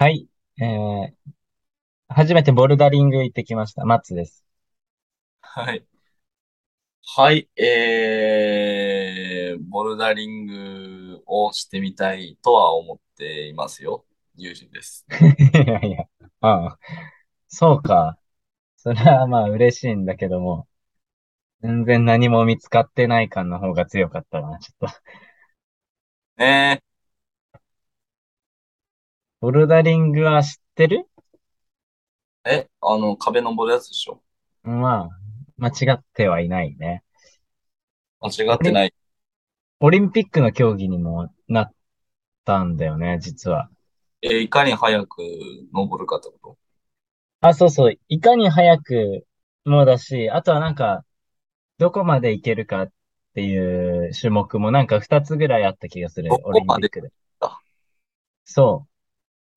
はい。えー、初めてボルダリング行ってきました。マッツです。はい。はい。えー、ボルダリングをしてみたいとは思っていますよ。友人です。いやいや、ああ、そうか。それはまあ嬉しいんだけども、全然何も見つかってない感の方が強かったな、ちょっと。ねボルダリングは知ってる？え。え、あの、壁登るやつでしょ？まあ、間違ってはいないね。間違ってない。オリンピックの競技にもなったんだよね、実は。えーいかに早く登るかってこあ、そうそう。いかに早くもだし、あとはなんか、どこまでいけるかっていう種目もなんか二つぐらいあった気がする、オリンピックで。だそう。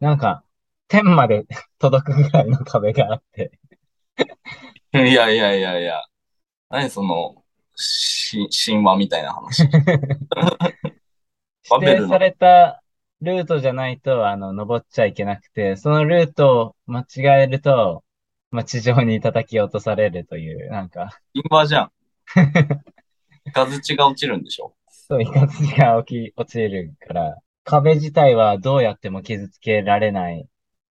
なんか、天まで 届くぐらいの壁があって。いやいやいやいや。何その、し、神話みたいな話。指定されたルートじゃないと、あの、登っちゃいけなくて、そのルートを間違えると、まあ、地上に叩き落とされるという、なんか、神話じゃん。雷が落ちるんでしょそう、いかつが起き、落ちるから、壁自体はどうやっても傷つけられない。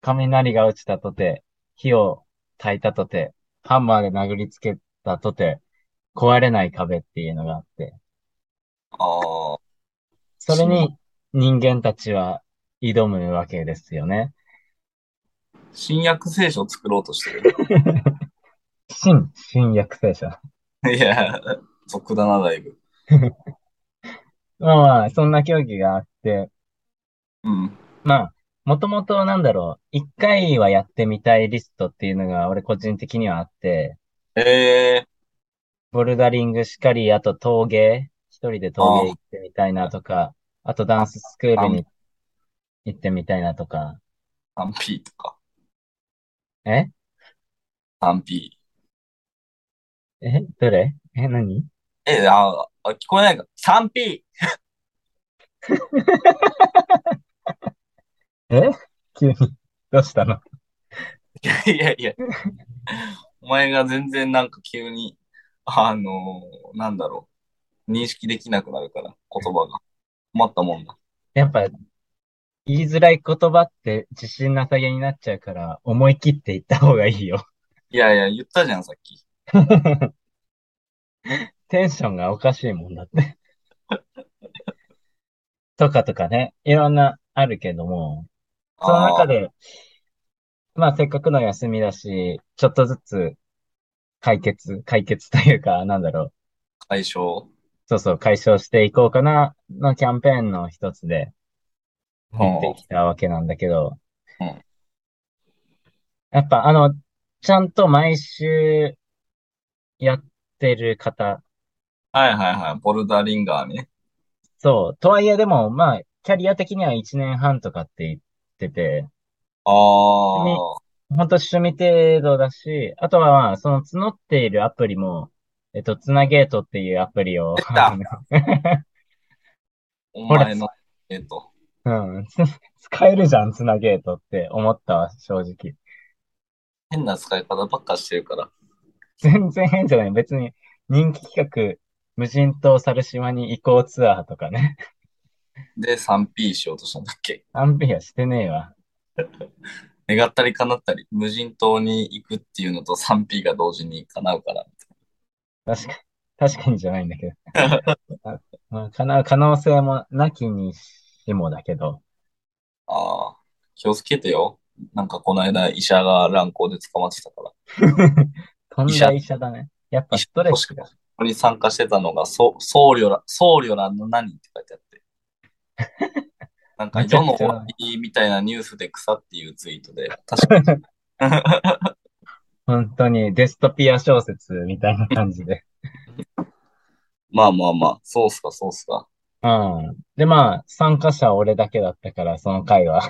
雷が落ちたとて、火を焚いたとて、ハンマーで殴りつけたとて、壊れない壁っていうのがあって、ああ。それに人間たちは挑むわけですよね。新約聖書を作ろうとしてる。新、新約聖書。いや、俗だな、だいぶ。まあまあ、そんな競技があって、うん。まあ、もともとなんだろう、一回はやってみたいリストっていうのが俺個人的にはあって、ええボルダリングしかり、あと陶芸、一人で陶芸あ行ってみたいなとか、あとダンススクールあ、に行ってみたいなとか、3P とか。え？3P。え？どれ？え、何？え、あ、あ聞こえないか。3P! え？急に、どうしたの？い やいやいや、お前が全然なんか急に、あのなんだろう、認識できなくなるから、言葉が。困ったもんだ。やっぱ、言いづらい言葉って自信なさげになっちゃうから、思い切って言った方がいいよ。いやいや、言ったじゃん、さっき。テンションがおかしいもんだって。とかとかね、いろんなあるけども、その中で、まあせっかくの休みだし、ちょっとずつ解決、解決というか、なんだろう。解消？そうそう、解消していこうかな、のキャンペーンの一つでは行ってきたわけなんだけど、あ、うん。やっぱあの、ちゃんと毎週やってる方、はいはいはい。ボルダリンガーね。そう、とはいえでも、まあ、キャリア的には1年半とかって言ってて、ああ、本当趣味程度だし、あとはまあ、その募っているアプリも、えっと、つなゲートっていうアプリを、お前の、えっと、うん、つ使えるじゃん、つなゲートって思ったわ、正直。変な使い方ばっかしてるから。全然変じゃない。別に人気企画、無人島猿島に移行ツアーとかね。で、3P しようとしたんだっけ？安否はしてねえわ。願ったり叶ったり、無人島に行くっていうのと 3P が同時に叶うから。確かに、確かにじゃないんだけど。あまあ、かな、可能性もなきにしもだけど。ああ、気をつけてよ。なんかこの間医者が乱行で捕まってたから。とんだ医者、医者だね。やっぱストレとしかスが。ここに参加してたのが、そ僧侶ら、僧侶らの何って書いてあって。なんか世の終わ。りみたいなニュースで草っていうツイートで、確かに。本当にデストピア小説みたいな感じで。まあまあまあ、そうっすか、そうっすか。うん。で、まあ、参加者は俺だけだったから、その回は。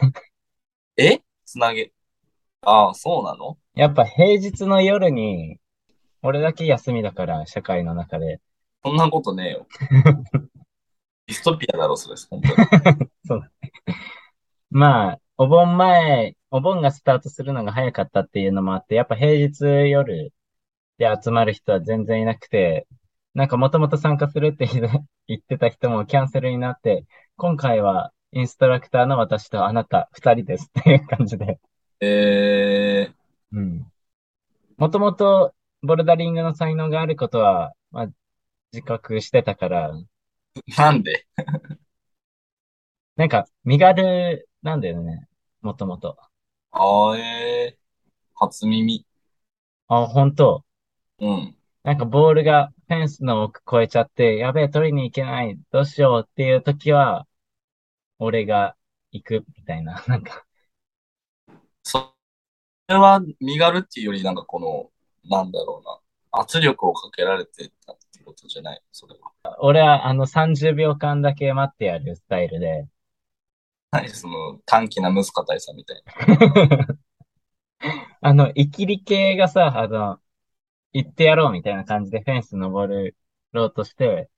え？つなげ、ああ、そうなの？やっぱ平日の夜に、俺だけ休みだから、社会の中で。そんなことねえよ。ディストピアだろ、それ、本当に。そう。まあ、お盆前、お盆がスタートするのが早かったっていうのもあって、やっぱ平日夜で集まる人は全然いなくて、なんかもともと参加するって言ってた人もキャンセルになって、今回はインストラクターの私とあなた二人ですっていう感じで。えー、うん。もともとボルダリングの才能があることは、まあ、自覚してたから、なんで？なんか身軽なんだよね。もともと。あー、えー、初耳。あ、本当。うん。なんかボールがフェンスの奥越えちゃって、やべえ、取りに行けない、どうしようっていう時は、俺が行くみたいな。なんか、それは身軽っていうより、なんかこの、なんだろうな。圧力をかけられてたってことじゃない、それは。俺はあの30秒間だけ待ってやるスタイルで、何その短気な息子大佐みたいな。あの、イキリ系がさ、あの、行ってやろうみたいな感じでフェンス登ろうとして、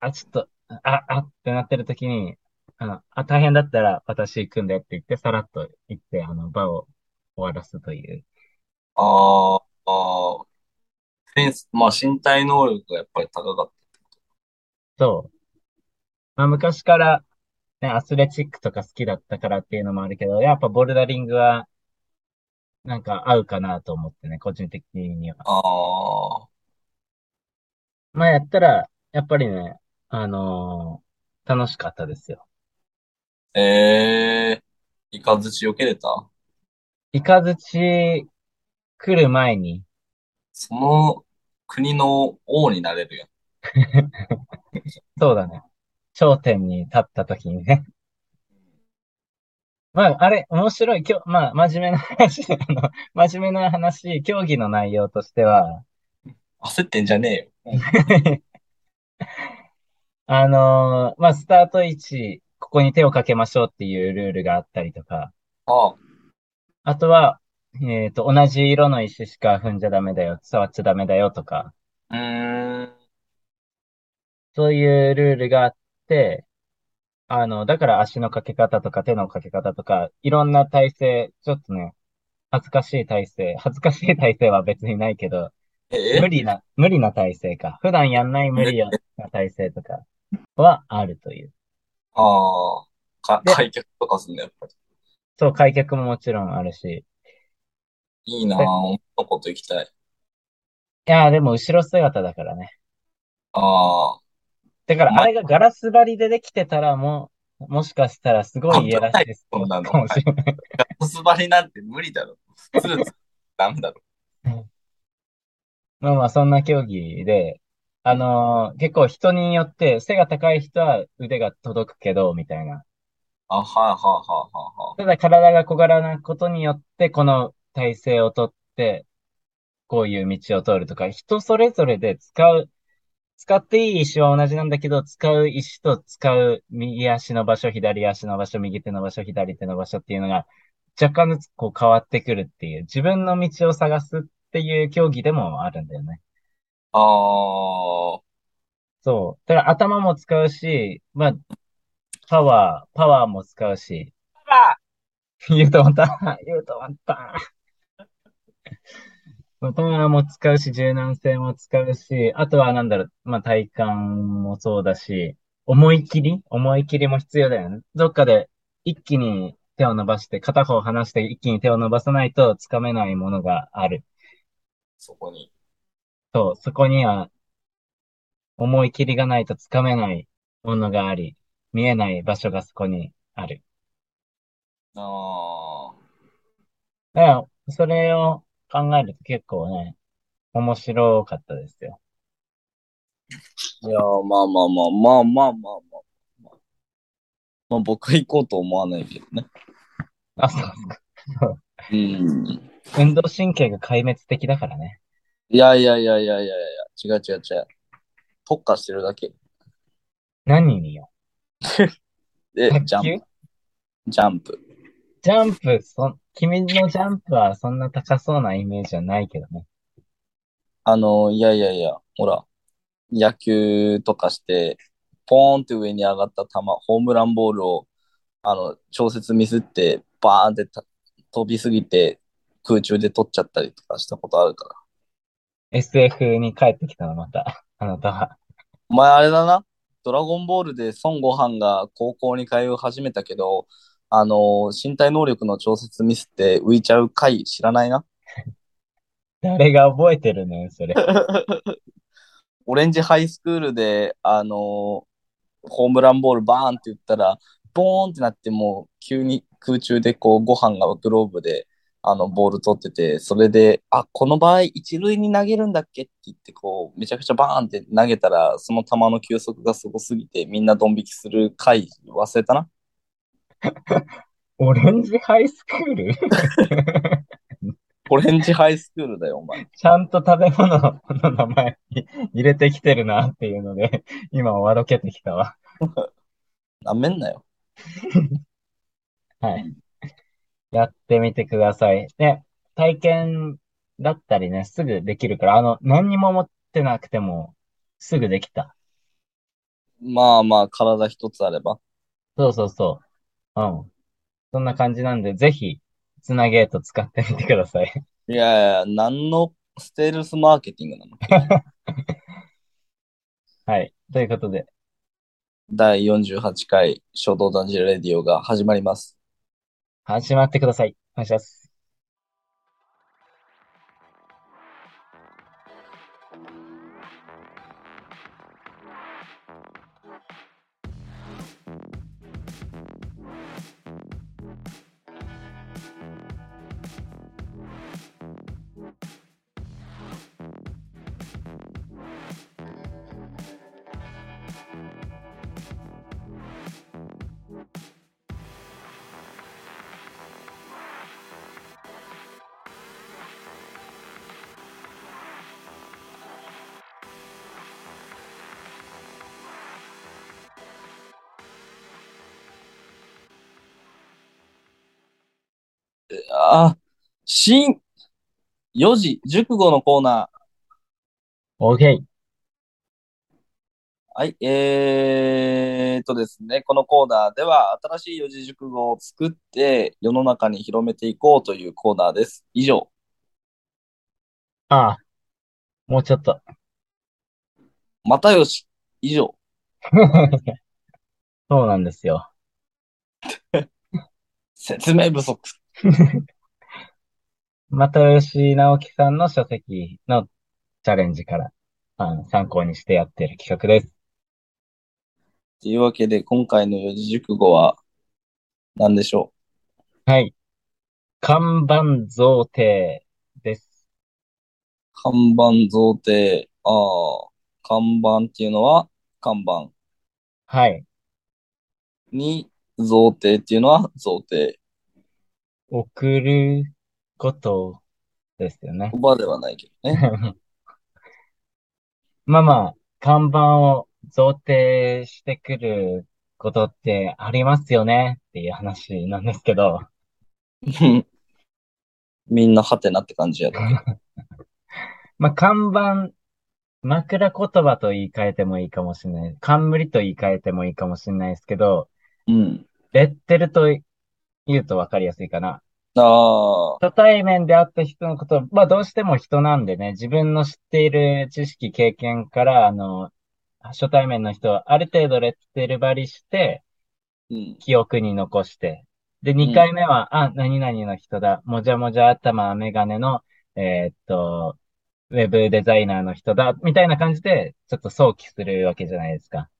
あ、ちょっと、あ、あってなってる時に、あの、あ、大変だったら私行くんでって言って、さらっと行って、あの、場を終わらすという。あーあー、フェンス、まあ身体能力がやっぱり高かっそう。まあ、昔からね、アスレチックとか好きだったからっていうのもあるけど、やっぱボルダリングは、なんか合うかなと思ってね、個人的には。た。ああ、まあやったら、やっぱりね、あのー楽しかったですよ。ええー、イカズチ避けれた？イカズチ来る前に、その国の王になれるやん。そうだね。頂点に立った時にね。まあ、あれ、面白い。今日、まあ、真面目な話、あの、真面目な話、競技の内容としては、焦ってんじゃねえよ。うん、あのーまあ、スタート位置、ここに手をかけましょうっていうルールがあったりとか、ああとは、えっと、同じ色の石しか踏んじゃダメだよ、触っちゃダメだよとか、あ、うーん、そういうルールがあって、あの、だから足のかけ方とか手のかけ方とか、いろんな体勢、ちょっとね、恥ずかしい体勢、恥ずかしい体勢は別にないけど、無え理な、無理な体勢か。普段やんない無理えな体勢とかはあるという。ああ、か、で、開脚とかすんね、やっぱり。そう、開脚ももちろんあるし。いいなぁ、で女の子と行きたい。いやー、でも後ろ姿だからね。ああ、だからあれがガラス張りでできてたらもう、もしかしたらすごい危いやらしない、いスポーツそんなの。かもしれない。ガラス張りなんて無理だろ。スーツ、なんだろ。まあまあ、そんな競技で、あのー結構人によって背が高い人は腕が届くけど、みたいな。あ、はいはいはいはいはい。ただ体が小柄なことによって、この体勢をとって、こういう道を通るとか、人それぞれで使う、使っていい石は同じなんだけど、使う石と使う右足の場所、左足の場所、右手の場所、左手の場所っていうのが、若干ずつこう変わってくるっていう、自分の道を探すっていう競技でもあるんだよね。ああ、そう。だから頭も使うし、まあ、パワー、パワーも使うし、あ言うと思った。言うと思った。まあパワーも使うし、柔軟性も使うし、あとはなんだろう、まあ体幹もそうだし、思い切り思い切りも必要だよね。どっかで一気に手を伸ばして、片方離して一気に手を伸ばさないと掴めないものがある。そこに。そう、そこには思い切りがないと掴めないものがあり、見えない場所がそこにある。ああ、だから、それを考えると結構ね、面白かったですよ。いやー、まあまあまあまあまあまあまあ。まあ、まあ、僕は行こうと思わないけどね。あ、そうですか。うん。運動神経が壊滅的だからね。いやいやいやいやいやいや、違う違う違う。特化してるだけ。何によ。で、卓ジャンプ、球ジャンプ。ジャンプ、そ、君のジャンプはそんな高そうなイメージはないけどね。あの、いやいやいや、ほら、野球とかして、ポーンって上に上がった球、ホームランボールをあの、調節ミスって、バーンってた飛びすぎて空中で取っちゃったりとかしたことあるから。SF に帰ってきたの、また。あなたは。お前あれだな。ドラゴンボールで孫悟飯が高校に通い始めたけど、あの、身体能力の調節ミスって浮いちゃう回知らないな？誰が覚えてるねん、それ。オレンジハイスクールで、あの、ホームランボールバーンって言ったら、ボーンってなってもう急に空中でこうご飯がグローブであのボール取ってて、それで、あ、この場合一塁に投げるんだっけって言ってこうめちゃくちゃバーンって投げたら、その球の球速がすごすぎてみんなドン引きする回忘れたな？オレンジハイスクールオレンジハイスクールだよ、お前。ちゃんと食べ物の名前に入れてきてるなっていうので、今笑けてきたわ。なめんなよ。はい。やってみてください。で、体験だったりね、すぐできるから、あの、何にも持ってなくても、すぐできた。まあまあ、体一つあれば。そうそうそう。うん。そんな感じなんで、ぜひ、つなゲート使ってみてください。いやいや、何のステルスマーケティングなの？はい。ということで、第48回衝動男児レディオが始まります。始まってください。お願いします。あ、新4時熟語のコーナー。OK。はい、えーっとですね、このコーナーでは新しい四字熟語を作って世の中に広めていこうというコーナーです。以上。ああ。もうちょっと。またよし。以上。そうなんですよ。説明不足。又吉直樹さんの書籍のチャレンジから、あの参考にしてやってる企画です。というわけで、今回の四字熟語は何でしょはい。看板贈呈です。う看板贈呈。ああ、看板っていうのは看板はい。に贈呈っていうのは贈呈。送ることですよね。言葉ではないけどね。まあまあ、看板を贈呈してくることってありますよねっていう話なんですけど、みんなハテナって感じやったけど。まあ看板、枕言葉と言い換えてもいいかもしれない。冠と言い換えてもいいかもしれないですけど、うん。レッテルと言うとわかりやすいかな。ああ、初対面で会った人のこと、まあどうしても人なんでね、自分の知っている知識、経験から、あの、初対面の人はある程度レッテル張りして、うん。記憶に残して、で、2回目は、あ、何々の人だ、もじゃもじゃ頭、メガネの、えーっと、ウェブデザイナーの人だ、みたいな感じで、ちょっと想起するわけじゃないですか。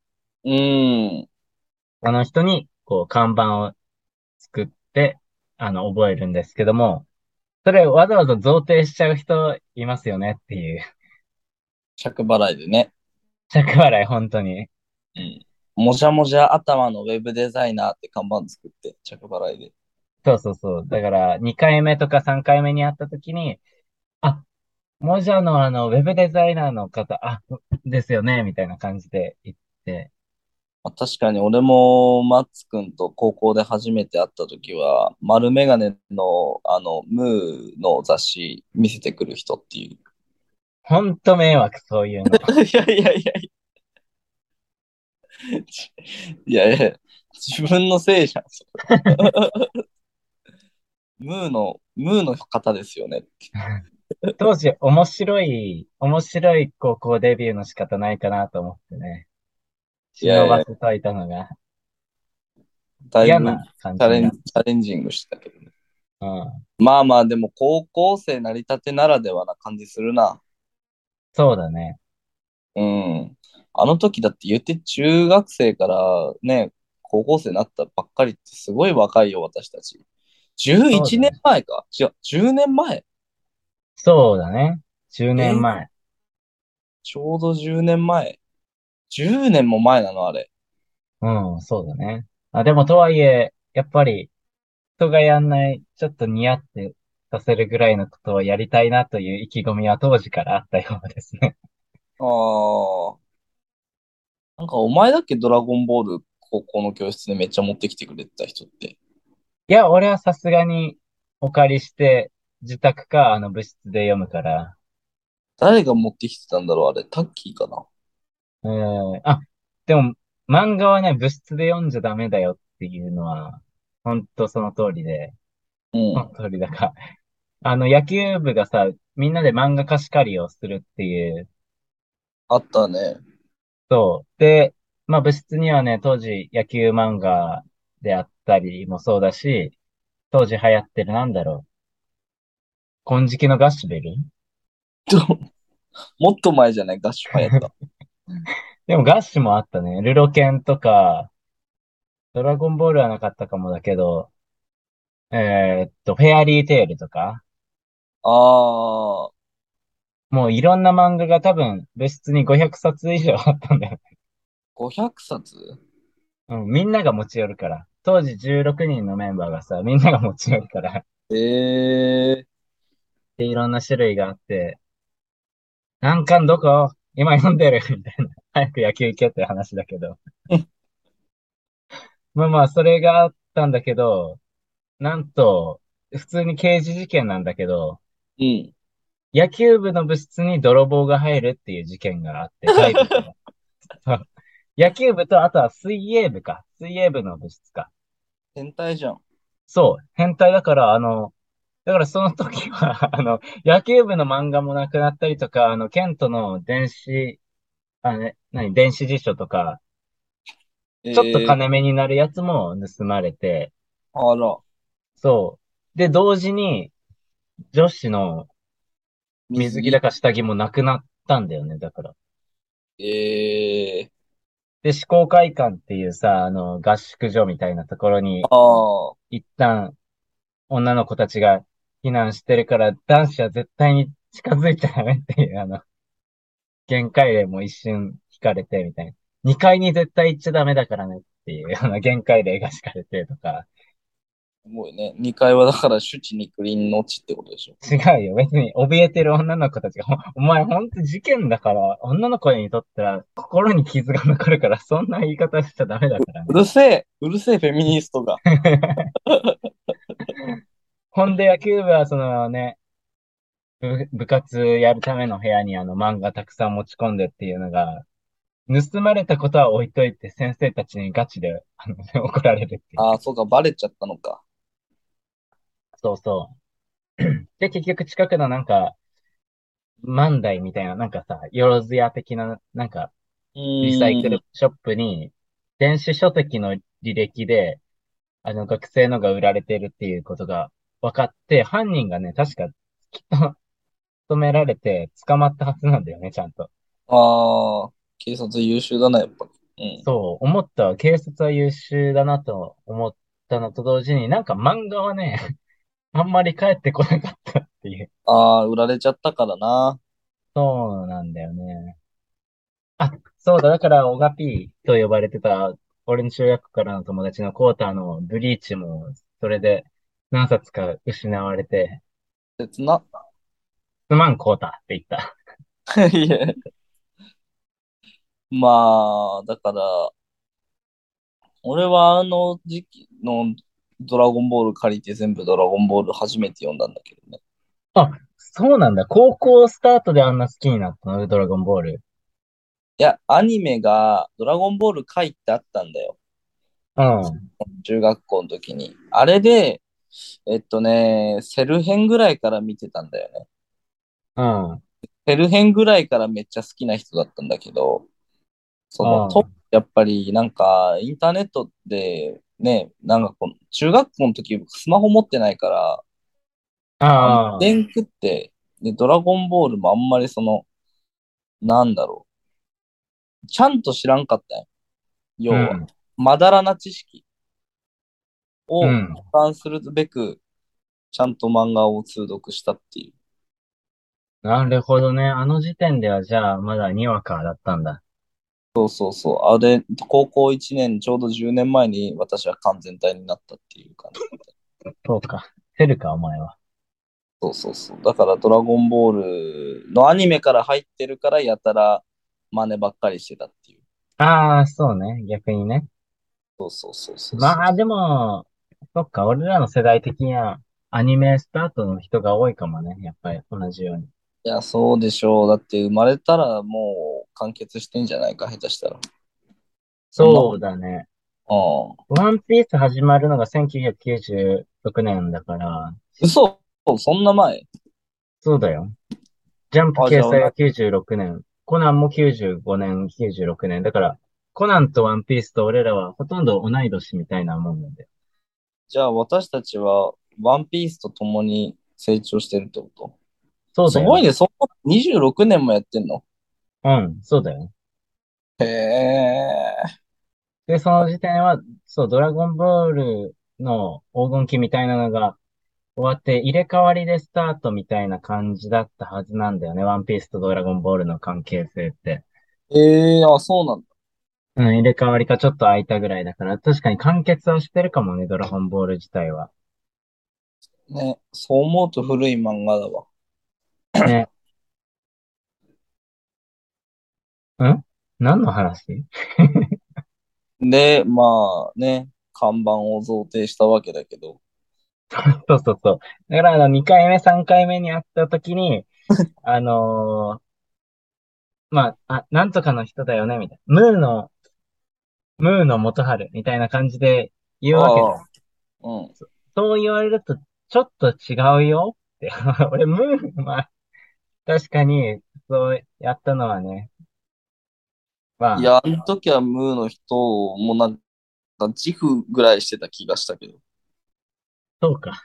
うん。あの人に、こう、看板を作って、あの、覚えるんですけども、それわざわざ贈呈しちゃう人いますよねっていう。着払いでね。着払い、本当に。うん。もじゃもじゃ頭のウェブデザイナーって看板作って、着払いで。そうそうそう。だから、2回目とか3回目に会った時に、あ、もじゃのあの、ウェブデザイナーの方、あ、ですよね、みたいな感じで言って、まあ、確かに俺もマッツくんと高校で初めて会った時は、丸メガネのあの、ムーの雑誌見せてくる人っていう。ほんと迷惑、そういうの。いやいやいやいや。いやいや、自分のせいじゃん。それ ムーの、ムーの方ですよね。当時、面白い、面白い高校デビューの仕方ないかなと思ってね。忍ばせといたのがだいぶ嫌なチャレンチャレンジングしてたけどね。うん。まあまあ、でも高校生なりたてならではな感じするな。そうだね。うん。あの時だって言って中学生からね、高校生になったばっかりってすごい若いよ、私たち。11年前か違う、10年前そうだね。10年前。ちょうど10年前。10年も前なの、あれ。うん、そうだね。あ、でもとはいえ、やっぱり、人がやんない、ちょっと似合ってさせるぐらいのことをやりたいなという意気込みは当時からあったようですね。ああ。なんかお前だっけドラゴンボール高校の教室でめっちゃ持ってきてくれてた人って。いや、俺はさすがにお借りして、自宅か、あの部室で読むから。誰が持ってきてたんだろうあれ、タッキーかなうん。あ、でも、漫画はね、部室で読んじゃダメだよっていうのは、ほんとその通りで、うん。その通りだから。あの、野球部がさ、みんなで漫画貸し借りをするっていう、あったね。そう。で、まあ部室にはね、当時野球漫画であったりもそうだし、当時流行ってるなんだろう。金色のガッシュベル？もっと前じゃない？ガッシュ流行った。でもガッシュもあったね。ルロケンとか、ドラゴンボールはなかったかもだけど、えーっと、フェアリーテールとか、ああ、もういろんな漫画が多分部室に500冊以上あったんだよね。500冊うん、みんなが持ち寄るから。当時16人のメンバーがさ、みんなが持ち寄るから。ええで、いろんな種類があって、何巻どこ？今読んでるみたいな。早く野球行けって話だけど。まあまあ、それがあったんだけど、なんと、普通に刑事事件なんだけど、うん。野球部の部室に泥棒が入るっていう事件があって、野球部と、あとは水泳部か。水泳部の部室か。変態じゃん。そう、変態だから、あの、だからその時は、あの、野球部の漫画もなくなったりとか、あの、ケントの電子、あのね、何、電子辞書とか、えちょっとー金目になるやつも盗まれて、あら、そう。で、同時に、女子の水着だか下着もなくなったんだよね、だから。ええで、思考会館っていうさ、あの、合宿所みたいなところに、ああ、一旦、女の子たちが避難してるから、男子は絶対に近づいちゃダメっていう、あの、限界令も一瞬引かれて、みたいな。二階に絶対行っちゃダメだからねっていう、あの、限界令が引かれてとか。すごいね。2階はだから、シュチ肉林の地ってことでしょ。違うよ。別に怯えてる女の子たちが、ほお前ほんと事件だから、女の子にとったら心に傷が残るから、そんな言い方しちゃダメだからねう。るせえうるせえフェミニストが。ほんで野球部はそのね、部、部活やるための部屋にあの漫画たくさん持ち込んでっていうのが、盗まれたことは置いといて先生たちにガチであの 怒られるっていう。ああ、そうか、バレちゃったのか。そうそう。で、結局近くのなんか、万代みたいな、なんかさ、よろずや的な、なんか、リサイクルショップに、電子書籍の履歴で、あの、学生のが売られてるっていうことが分かって、犯人がね、確か、きっと、止められて、捕まったはずなんだよね、ちゃんと。ああ、警察優秀だな、やっぱり。うん。そう、思ったわ。警察は優秀だなと思ったのと同時に、なんか漫画はね、あんまり帰ってこなかったっていう。ああ、売られちゃったからな。そうなんだよね。あ、そうだ、だから、オガピーと呼ばれてた、俺の中学からの友達のコーターのブリーチも、それで何冊か失われて、切な。すまんコーターって言った。いえ。まあ、だから、俺はあの時期のドラゴンボール借りて全部ドラゴンボール初めて読んだんだけどね。あ、そうなんだ。高校スタートであんな好きになったのドラゴンボール。いや、アニメがドラゴンボール回ってあったんだよ。うん。中学校の時に。あれで、えっとね、セル編ぐらいから見てたんだよね。うん。セル編ぐらいからめっちゃ好きな人だったんだけど、その、とやっぱりなんか、インターネットで、ね、なんかこの、中学校の時スマホ持ってないから、ああ。電クって、で、ドラゴンボールもあんまりその、なんだろう。ちゃんと知らんかったよ。要は、うんまだらな知識をうん保管するべく、ちゃんと漫画を通読したっていう。なるほどね。あの時点ではじゃあまだにわかだったんだ。そうそうそう。あれ、高校1年、ちょうど10年前に私は完全体になったっていう感じ。そうか。セルか、お前は。そうそうそう。だから、ドラゴンボールのアニメから入ってるから、やたら真似ばっかりしてたっていう。ああ、そうね。逆にね。そうそうそうそう。まあでも、そっか。俺らの世代的にはアニメスタートの人が多いかもね。やっぱり同じように。いや、そうでしょう。だって生まれたらもう完結してんじゃないか、下手したら。そうだね。うん。ワンピース始まるのが1996年だから、嘘そんな前？そうだよ。ジャンプ掲載が96年。コナンも95年、96年。だから、コナンとワンピースと俺らはほとんど同い年みたいなもんなんだよ。じゃあ私たちはワンピースと共に成長してるってこと？そうだよ。すごいね。そんな26年もやってんの？うん、そうだよ。へえ。で、その時点は、そう、ドラゴンボールの黄金期みたいなのが終わって、入れ替わりでスタートみたいな感じだったはずなんだよね。ワンピースとドラゴンボールの関係性って。ええあ、そうなんだ。うん、入れ替わりかちょっと空いたぐらいだから、確かに完結はしてるかもね、ドラゴンボール自体は。ね。そう思うと古い漫画だわ。ね。ん？何の話？で、まあね、看板を贈呈したわけだけど。そうそうそう。だから、あの、2回目、3回目に会った時に、あのーまあ、あ、なんとかの人だよね、みたいな。ムーの、ムーの元春、みたいな感じで言うわけです。うん。そう言われると、ちょっと違うよって。俺、ムー、まあ、確かに、そうやったのはね。まあ、いや、あの時はムーの人もなんか自負ぐらいしてた気がしたけど。そうか。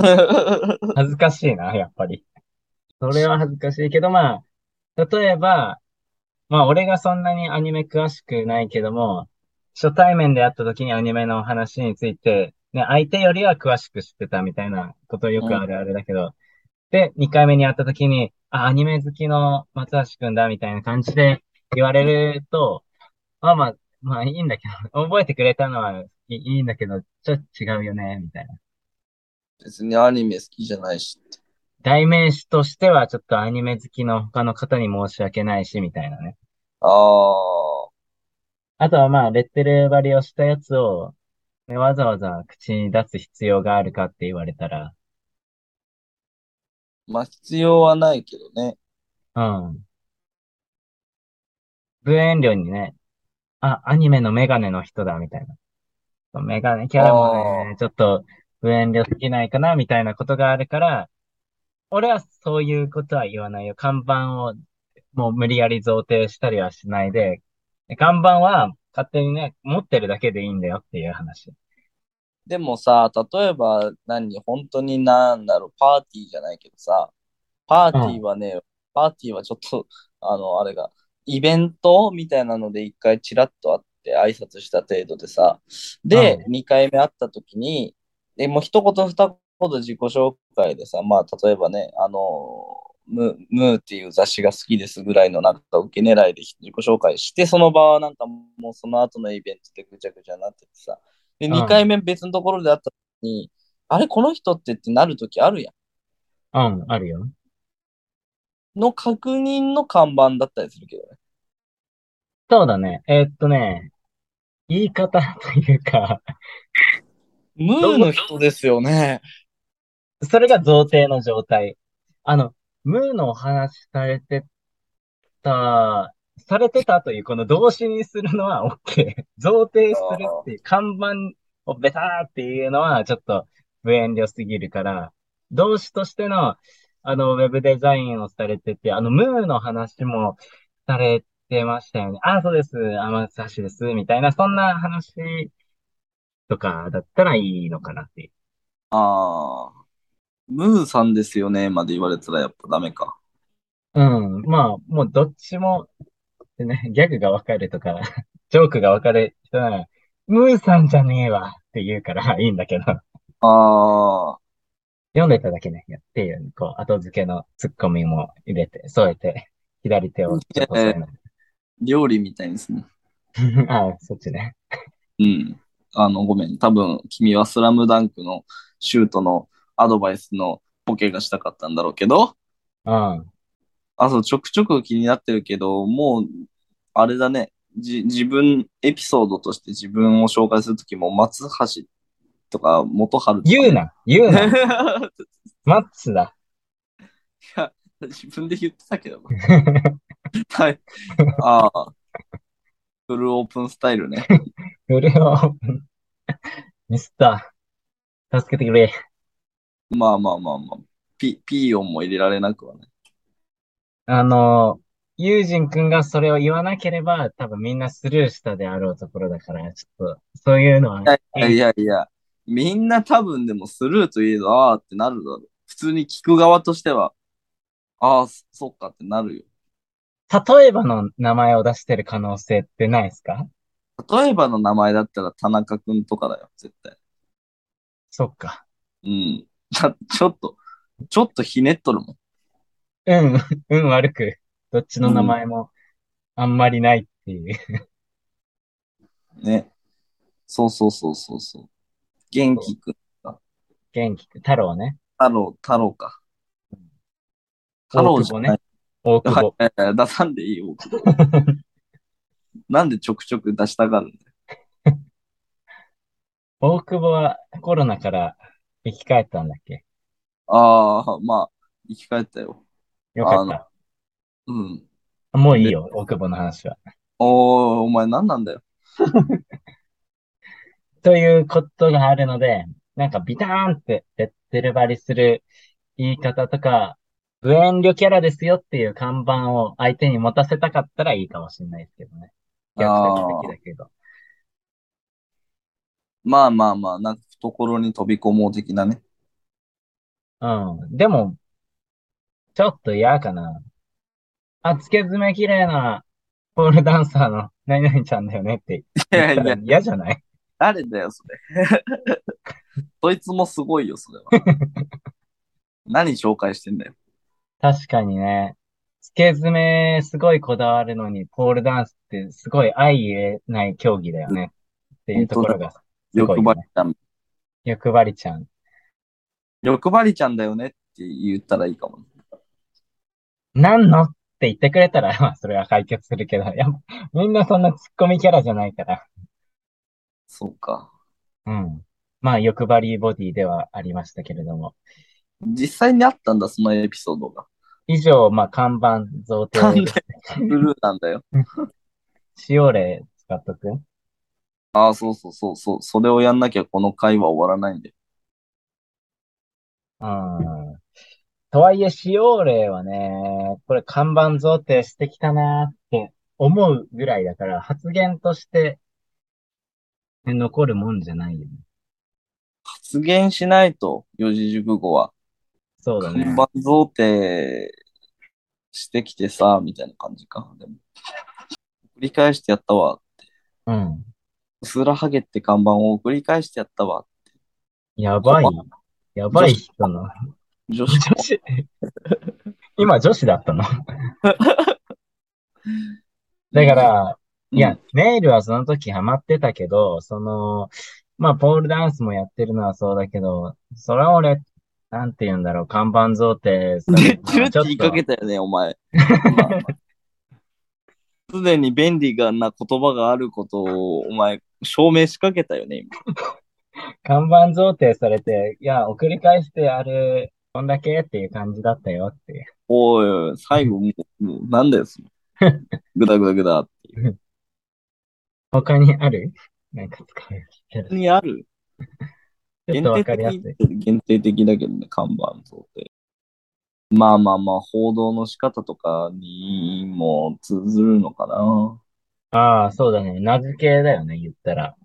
恥ずかしいな、やっぱり。それは恥ずかしいけど、まあ、例えば、まあ、俺がそんなにアニメ詳しくないけども、初対面で会った時にアニメの話について、ね、相手よりは詳しく知ってたみたいなことよくあるあるだけど、で、2回目に会った時に、あ、アニメ好きの松橋くんだみたいな感じで言われると、まあまあ、まあいいんだけど、覚えてくれたのはいいんだけど、ちょっと違うよね、みたいな。別にアニメ好きじゃないし。代名詞としてはちょっとアニメ好きの他の方に申し訳ないし、みたいなね。ああ、あとはまあ、レッテル貼りをしたやつを、ねわざわざ口に出す必要があるかって言われたら、まあ必要はないけどね。うん。無遠慮にね、あ、アニメのメガネの人だ、みたいな。メガネキャラもね、ちょっと無遠慮すぎないかな、みたいなことがあるから、俺はそういうことは言わないよ。看板をもう無理やり贈呈したりはしないで、看板は勝手にね、持ってるだけでいいんだよっていう話。でもさ、例えば何、本当になんだろう、パーティーじゃないけどさ、パーティーはね、パーティーはちょっと、あの、あれが、イベントみたいなので一回チラッと会って挨拶した程度でさ、で、う二回目会った時に、でもう一言二言自己紹介でさ、まあ、例えばね、あの、ムムーっていう雑誌が好きですぐらいのなんか受け狙いで自己紹介して、その場はなんかもうその後のイベントでぐちゃぐちゃになっててさ、で、うん2回目別のところで会った時に、あれ、この人ってってなる時あるやうん、あるよ。ん。の確認の看板だったりするけどね。そうだね。えーっとね、言い方というか、ムーの人ですよね。それが贈呈の状態。あの、ムーのお話されてたされてたというこの動詞にするのは OK。贈呈するっていう看板をベターっていうのはちょっと無遠慮すぎるから、動詞としてのあのウェブデザインをされてて、あのムーの話もされてましたよね。あ、そうです。天橋です。みたいな、そんな話とかだったらいいのかなっていう。ああ。ムーさんですよね、まで言われたらやっぱダメか。うん。まあ、もうどっちも、でね、ギャグがわかるとか、ジョークがわかる人なら、ムーさんじゃねえわって言うからいいんだけど、ああ。読んでただけね、やっていう、こう、後付けのツッコミも入れて、添えて、左手をちょっと添えない。料理みたいですね。ああ、そっちね。うん。あの、ごめん。多分、君はスラムダンクのシュートのアドバイスのボケがしたかったんだろうけど、うん。あ、そう、ちょくちょく気になってるけど、もう、あれだね。じ、自分、エピソードとして自分を紹介するときも、松橋とか、元春とか。言うな言うないマッツだ。や、自分で言ってたけどな。はい。ああ。フルオープンスタイルね。フルオープン。ミスター。助けてくれ。まあまあまあまあ。ピ、ピーヨンも入れられなくはね。あの、ユージンくんがそれを言わなければ、多分みんなスルーしたであろうところだから、ちょっと、そういうのは、いやいやいや、みんな多分でもスルーといえど、ああってなるだろう。普通に聞く側としては、ああ、そそっかってなるよ。例えばの名前を出してる可能性ってないですか？例えばの名前だったら田中くんとかだよ、絶対。そっか。うん。ち ょちょっと、ちょっとひねっとるもん。うん、うん、悪く。どっちの名前もあんまりないっていう。ね。そうそうそうそうそう。元気くん、元気くん、太郎ね。太郎、太郎か。太郎じゃない。大久保。はい出さんでいいよ、大久保 なんでちょくちょく出したがるんだよ。大久保はコロナから生き返ったんだっけ？ああ、まあ、生き返ったよ。よかった。うん。もういいよ、大久保の話は。おー、お前何なんだよ。ということがあるので、なんかビターンってレッテル張りする言い方とか、無遠慮キャラですよっていう看板を相手に持たせたかったらいいかもしれないですけどね。逆説的だけど。まあまあまあ、なんか懐に飛び込もう的なね。うん。でも、ちょっと嫌かな。あ、付け爪綺麗なポールダンサーの 何々ちゃんだよねっていや言ったらいや、嫌じゃない？誰だよ、それ。そいつもすごいよ、それは。何紹介してんだよ。確かにね。付け爪すごいこだわるのに、ポールダンスってすごい相入れない競技だよね。っていうところがすごい欲。張りちゃん。欲張りちゃん。欲張りちゃんだよねって言ったらいいかも。なんの？って言ってくれたら、まあ、それは解決するけど、やっぱみんなそんなツッコミキャラじゃないから。そうか。うん。まあ、欲張りボディではありましたけれども。実際にあったんだ、そのエピソードが。以上、まあ、看板贈呈で、ブルーなんだよ。使用例使っとく？ああ、そうそうそうそう。それをやんなきゃこの会話終わらないんで。うん。とはいえ、使用例はね、これ看板贈呈してきたなって思うぐらいだから、発言としてね残るもんじゃないよね。発言しないと、四字熟語は。そうだね看。板贈呈してきてさ、みたいな感じか。でも、繰り返してやったわ。うん。うすらハゲって看板を繰り返してやったわ。やばい。やばい人の。女子女子 今女子だったの だから、いや、ネイルはその時ハマってたけど、その、まあ、ポールダンスもやってるのはそうだけど、それは俺、なんて言うんだろう、看板贈呈されで、ちょっ中って言いかけと、たよね、お前。すでに便利な言葉があることを、お前、証明しかけたよね、今。看板贈呈されて、いや、送り返してある、こんだけっていう感じだったよっていう。おいおい、最後もう、もう、なんだよ、それ。ぐだぐだぐだっていう。他にある？なんか使うキャラ。にある？ちょっとわかりやすい。限定的だけどね、看板像って。まあまあまあ、報道の仕方とかにも通ずるのかな。ああ、そうだね。名付けだよね、言ったら。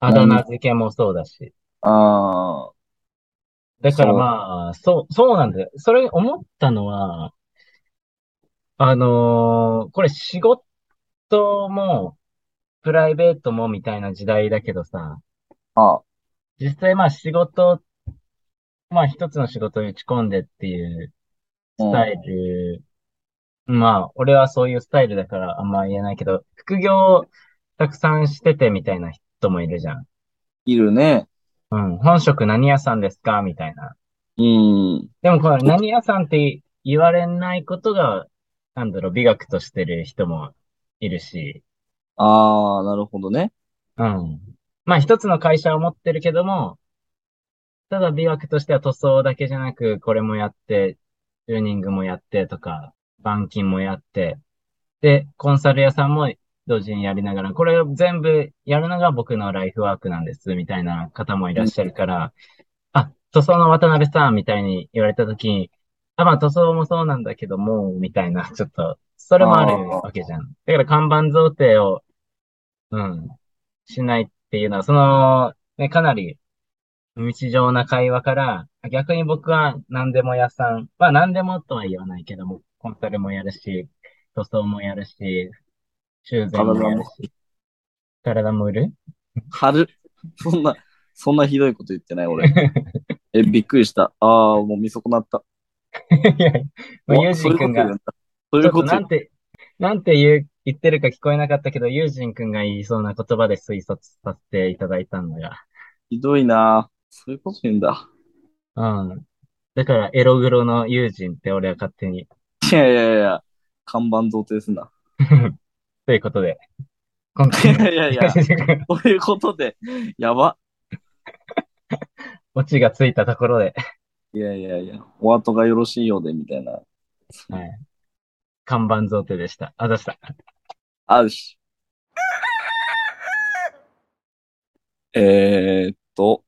あだ名付けもそうだし。ああ、だからまあ、そう、そうなんだよ。それ思ったのは、あのーこれ仕事も、プライベートもみたいな時代だけどさ、あ、実際まあ仕事、まあ一つの仕事に打ち込んでっていうスタイル、まあ俺はそういうスタイルだからあんま言えないけど、副業たくさんしててみたいな人もいるじゃん。いるね。うん。本職何屋さんですかみたいな。うん。でもこれ何屋さんって言われないことが、なんだろう、美学としてる人もいるし、ああ、なるほどね。うん。まあ一つの会社を持ってるけども、ただ美学としては塗装だけじゃなく、これもやって、チューニングもやってとか、板金もやって、で、コンサル屋さんも同時にやりながら、これを全部やるのが僕のライフワークなんです、みたいな方もいらっしゃるから、あ、塗装の渡辺さんみたいに言われたときに、あ、まあ塗装もそうなんだけども、みたいな、ちょっと、それもあるわけじゃん。だから看板贈呈を、うん、しないっていうのは、その、ね、かなり、日常な会話から、逆に僕は何でも屋さん、まあ何でもとは言わないけども、コンサルもやるし、塗装もやるし、修繕もやるし、体も売る？春。そんな、そんなひどいこと言ってない、俺。え、びっくりした。ああ、もう見損なった。いや、もうユージン君が。そういうことなんて、なんて言う、言ってるか聞こえなかったけど、ユージン君が言いそうな言葉で推察させていただいたんだが。ひどいな。そういうこと言うんだ。うん。だから、エログロのユージンって俺は勝手に。いやいやいや、看板贈呈すんな。ということで、今回いやいやいや、のそういうことで、やば。オチがついたところで、いやいやいや、お後がよろしいようで、みたいな。はい。看板贈呈でした。あざした。あるし。えーっと、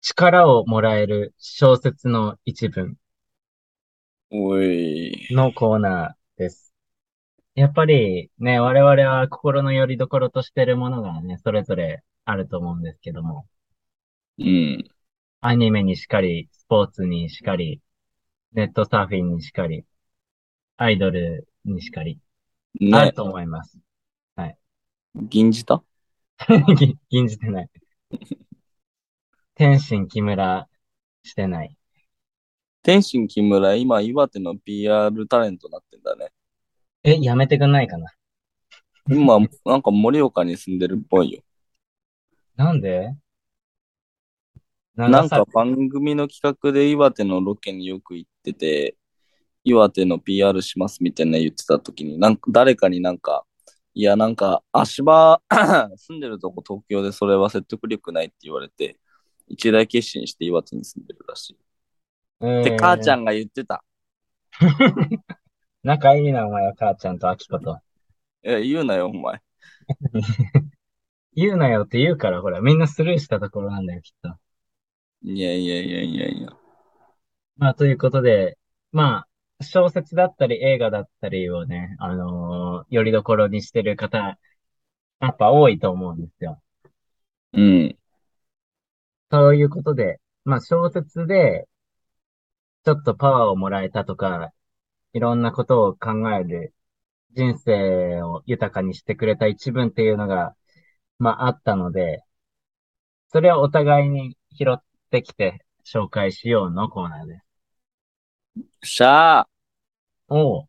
力をもらえる小説の一文おい。のコーナーです。やっぱりね、我々は心の拠り所としてるものがね、それぞれあると思うんですけども、うん。アニメにしかり、スポーツにしかり、ネットサーフィンにしかり、アイドルにしかり、あるね、と思います。銀じた？ぎ 銀じてない。天心木村してない。天心木村、今、岩手の PR タレントになってんだね。え、やめてくんないかな今、なんか盛岡に住んでるっぽいよ。なんで？なんか長番組の企画で岩手のロケによく行ってて、岩手の PR しますみたいな言ってた時に、なんか誰かになんか、いやなんか足場 住んでるとこ東京でそれは説得力ないって言われて、一大決心して岩手に住んでるらしい。崎で、母ちゃん。んが言ってた。仲いいな、お前は母ちゃんと秋子と。え、言うなよ、お前。言うなよって言うから、ほら、みんなスルーしたところなんだよ、きっと。いやいやいやいやいや。まあ、ということで、まあ、小説だったり映画だったりをね、あのー、よりどころにしてる方、やっぱ多いと思うんですよ。うん。そういうことで、まあ小説で、ちょっとパワーをもらえたとか、いろんなことを考える、人生を豊かにしてくれた一文っていうのが、まああったので、それをお互いに拾ってきて紹介しようのコーナーです。しゃあ。おう、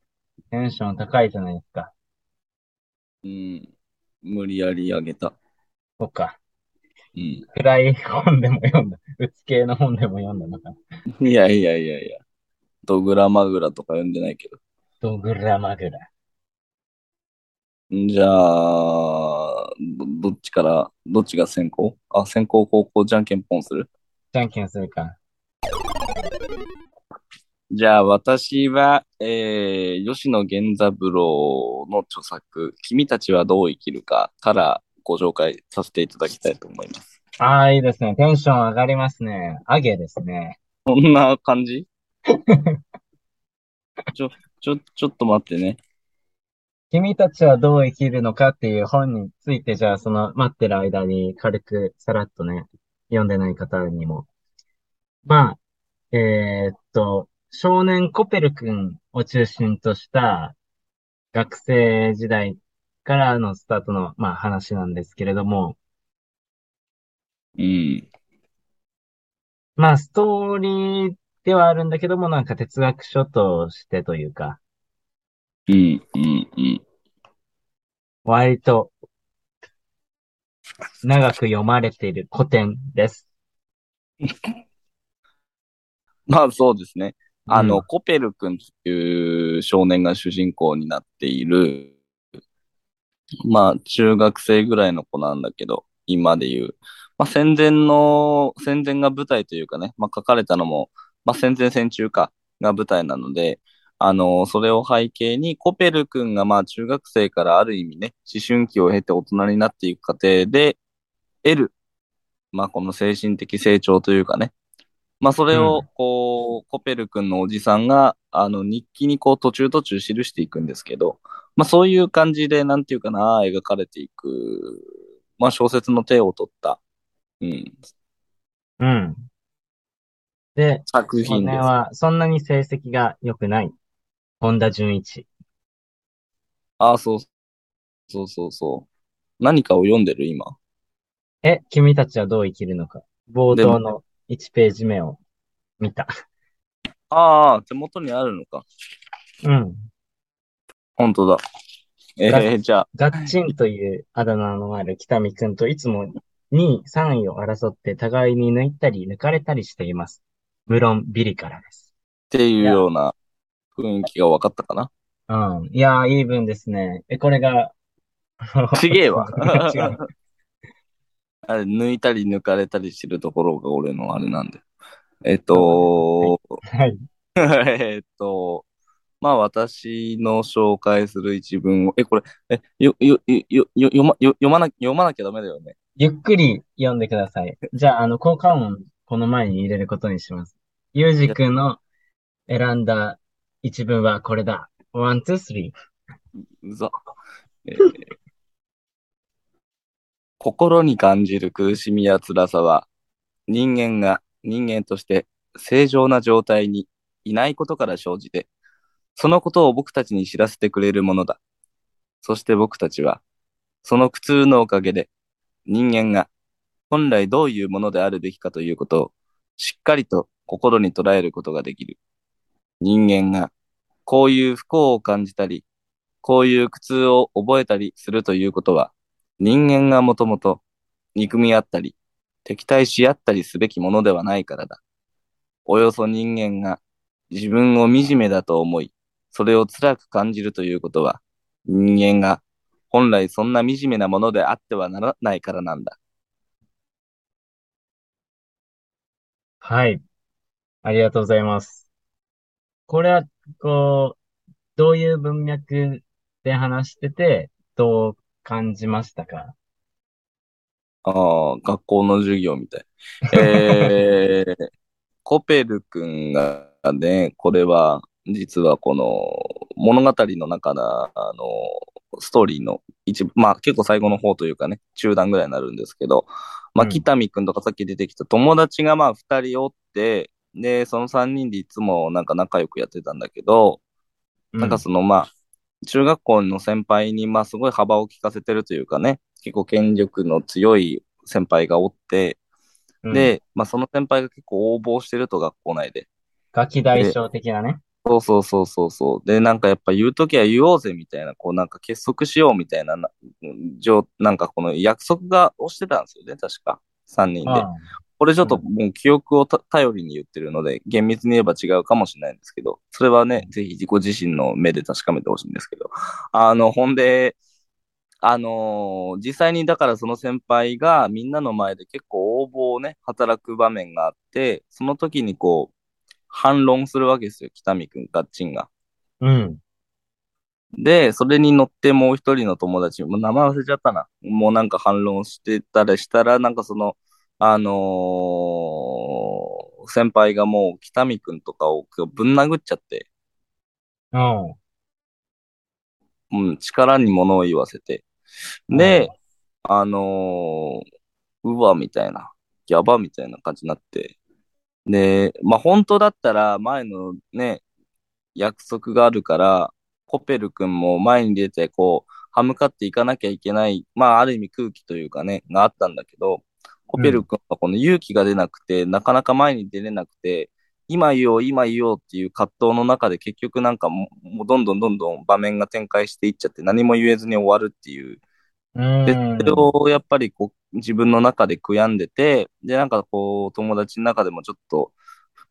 テンション高いじゃないですか。うん。無理やり上げた。そっか。うん。暗い本でも読んだ。うつ系の本でも読んだのか。いやいやいやいや。ドグラマグラとか読んでないけど。ドグラマグラ。じゃあ、ど、どっちから、どっちが先行？あ、先行後攻じゃんけんぽんする？じゃんけんするか。じゃあ私は、えー、吉野源三郎の著作、君たちはどう生きるかからご紹介させていただきたいと思います。ああ、いいですね。テンション上がりますね。上げですね。こんな感じ？ちょ、ちょ、ちょっと待ってね。君たちはどう生きるのかっていう本について、じゃあその待ってる間に軽くさらっとね、読んでない方にも。まあ、えーっと、少年コペル君を中心とした学生時代からのスタートの、まあ、話なんですけれども、うん。まあ、ストーリーではあるんだけども、なんか哲学書としてというか、うん、うん、うん。割と長く読まれている古典です。まあそうですね。あの、うんコペル君っていう少年が主人公になっている、まあ中学生ぐらいの子なんだけど、今で言う。まあ戦前の、戦前が舞台というかね、まあ書かれたのも、まあ戦前戦中かが舞台なので、あの、それを背景に、コペル君がまあ中学生からある意味ね、思春期を経て大人になっていく過程で得る、まあこの精神的成長というかね、まあそれをうん、こう、コペル君のおじさんが、あの、日記にこう途中途中記していくんですけど、まあそういう感じで、なんていうかな、描かれていく、まあ小説の手を取った、うん、うん。で、少作品です。年はそんなに成績が良くない。本田純一。ああ、そう、そうそうそう。何かを読んでる？今。え、君たちはどう生きるのか。冒で頭の1ページ目を見た。ああ、手元にあるのか。うん。本当だ。えがー、じゃあ、ガッチンというあだ名のある北見くんといつも2位、3位を争って互いに抜いたり抜かれたりしています。無論ビリからです。っていうような雰囲気が分かったかな。うん。いやー、いい文ですね。え、これが、ちげえわ。違う。あれ、抜いたり抜かれたりしてるところが俺のあれなんで。えっそうです。はい。と、はい。えっと、まあ私の紹介する一文を、え、これ、え、よ、よ、よ、よ、よ読ま、よ読まな、読まなきゃダメだよね。ゆっくり読んでください。じゃあ、あの、効果音、この前に入れることにします。ゆうじくんの選んだ一文はこれだ。 One, two, three。うざ。えー 心に感じる苦しみや辛さは、人間が人間として正常な状態にいないことから生じて、そのことを僕たちに知らせてくれるものだ。そして僕たちは、その苦痛のおかげで、人間が本来どういうものであるべきかということを、しっかりと心に捉えることができる。人間が、こういう不幸を感じたり、こういう苦痛を覚えたりするということは、人間がもともと憎み合ったり、敵対し合ったりすべきものではないからだ。およそ人間が自分を惨めだと思い、それを辛く感じるということは、人間が本来そんな惨めなものであってはならないからなんだ。はい。ありがとうございます。これは、こう、どういう文脈で話してて、どう感じましたか？ああ、学校の授業みたい。えー、コペル君がね、これは、実はこの物語の中の、あの、ストーリーの一部、まあ結構最後の方というかね、中段ぐらいになるんですけど、まあうん北見君とかさっき出てきた友達がまあ二人おって、で、その三人でいつもなんか仲良くやってたんだけど、なんかそのまあ、中学校の先輩にまあすごい幅を利かせてるというかね、結構権力の強い先輩がおって、うん、で、まあその先輩が結構応募してると学校内で。ガキ大将的なね。そうそうそうそうそう。で、なんかやっぱ言うときは言おうぜみたいな、こうなんか結束しようみたいな、な、上なんかこの約束がをしてたんですよね、確か。3人で。これちょっともう記憶をた頼りに言ってるので、厳密に言えば違うかもしれないんですけど、それはね、ぜひ自己自身の目で確かめてほしいんですけど。あの、ほんで、あのー実際にだからその先輩がみんなの前で結構応募をね、働く場面があって、その時にこう、反論するわけですよ、北見くん、ガッチンが。うん。で、それに乗ってもう一人の友達、もう名前忘れちゃったな。もうなんか反論してたりしたら、なんかその、あのー先輩がもう北見くんとかをぶん殴っちゃって、うん。うん、力に物を言わせて。で、あのーうわ、みたいな、やばみたいな感じになって。で、まあ本当だったら前のね、約束があるから、コペル君も前に出てこう、歯向かっていかなきゃいけない、まあある意味空気というかね、があったんだけど、コペル君はこの勇気が出なくて、なかなか前に出れなくて、今言おう、今言おうっていう葛藤の中で結局なんかもうどんどんどんどん場面が展開していっちゃって何も言えずに終わるっていう。で、それをやっぱりこう自分の中で悔やんでて、で、なんかこう友達の中でもちょっと、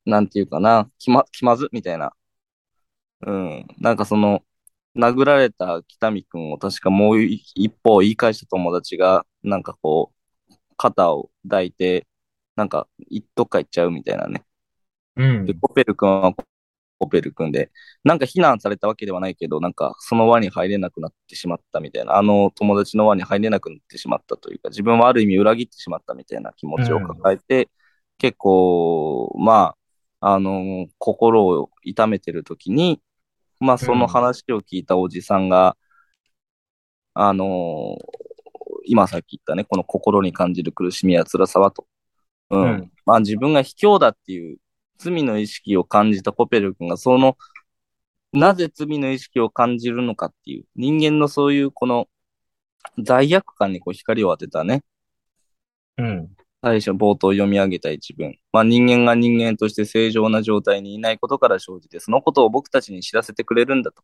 なんていうかな、気ま、気まずみたいな。うん。なんかその、殴られた北見くんを確かもう一一方言い返した友達が、なんかこう、肩を抱いて、なんか、いどっか行っちゃうみたいなね。うんで、。コペル君はコペル君で、なんか非難されたわけではないけど、なんかその輪に入れなくなってしまったみたいな、あの友達の輪に入れなくなってしまったというか、自分はある意味裏切ってしまったみたいな気持ちを抱えて、結構、まあ、あの、心を痛めてる時に、まあその話を聞いたおじさんが、あの、今さっき言ったね、この心に感じる苦しみや辛さはと。うん。うんまあ自分が卑怯だっていう罪の意識を感じたコペル君が、その、なぜ罪の意識を感じるのかっていう、人間のそういうこの罪悪感にこう光を当てたね、うん。最初冒頭読み上げた一文。まあ人間が人間として正常な状態にいないことから生じて、そのことを僕たちに知らせてくれるんだと。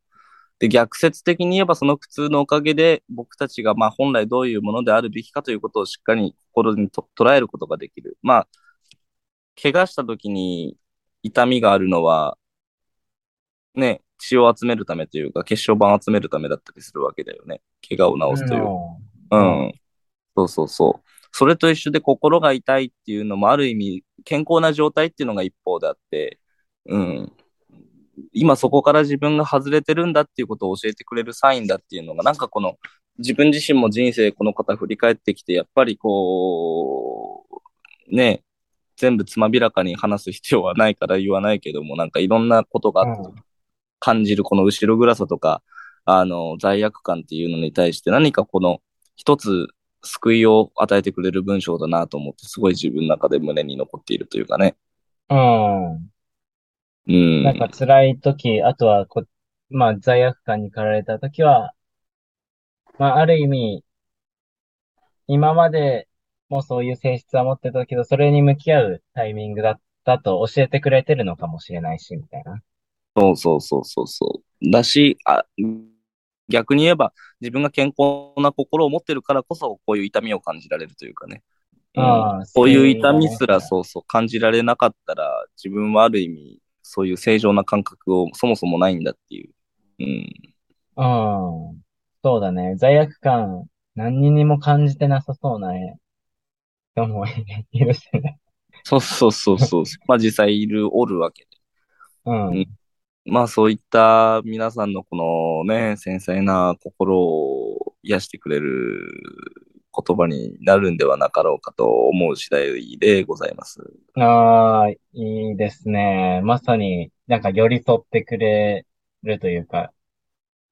で、逆説的に言えばその苦痛のおかげで僕たちがまあ本来どういうものであるべきかということをしっかり心にと捉えることができる。まあ、怪我した時に痛みがあるのは、ね、血を集めるためというか、血小板を集めるためだったりするわけだよね。怪我を治すという。うん。そうそうそう。それと一緒で心が痛いっていうのもある意味健康な状態っていうのが一方であって、うん。今そこから自分が外れてるんだっていうことを教えてくれるサインだっていうのが、なんかこの自分自身も人生この方振り返ってきて、やっぱりこう、ね、全部つまびらかに話す必要はないから言わないけども、なんかいろんなことが感じるこの後ろ暗さとか、あの、罪悪感っていうのに対して何かこの一つ救いを与えてくれる文章だなと思って、すごい自分の中で胸に残っているというかね。うん。うん。なんか辛い時、あとはこ、まあ罪悪感に駆られた時は、まあある意味、今までもそういう性質は持ってたけど、それに向き合うタイミングだったと教えてくれてるのかもしれないし、みたいな。そうそうそうそうそう。だし、あ、逆に言えば、自分が健康な心を持ってるからこそ、こういう痛みを感じられるというかね。うんああそういう痛みすらそそうそう感じられなかったら、自分はある意味、そういう正常な感覚をそもそもないんだっていう。うん。うん。そうだね。罪悪感、何にも感じてなさそうな人も いるしね。そうそうそうそう。まあ実際いる、おるわけで。うん。まあそういった皆さんのこのね、繊細な心を癒してくれる言葉になるんではなかろうかと思う次第でございます。ああ、いいですね。まさになんか寄り添ってくれるというか、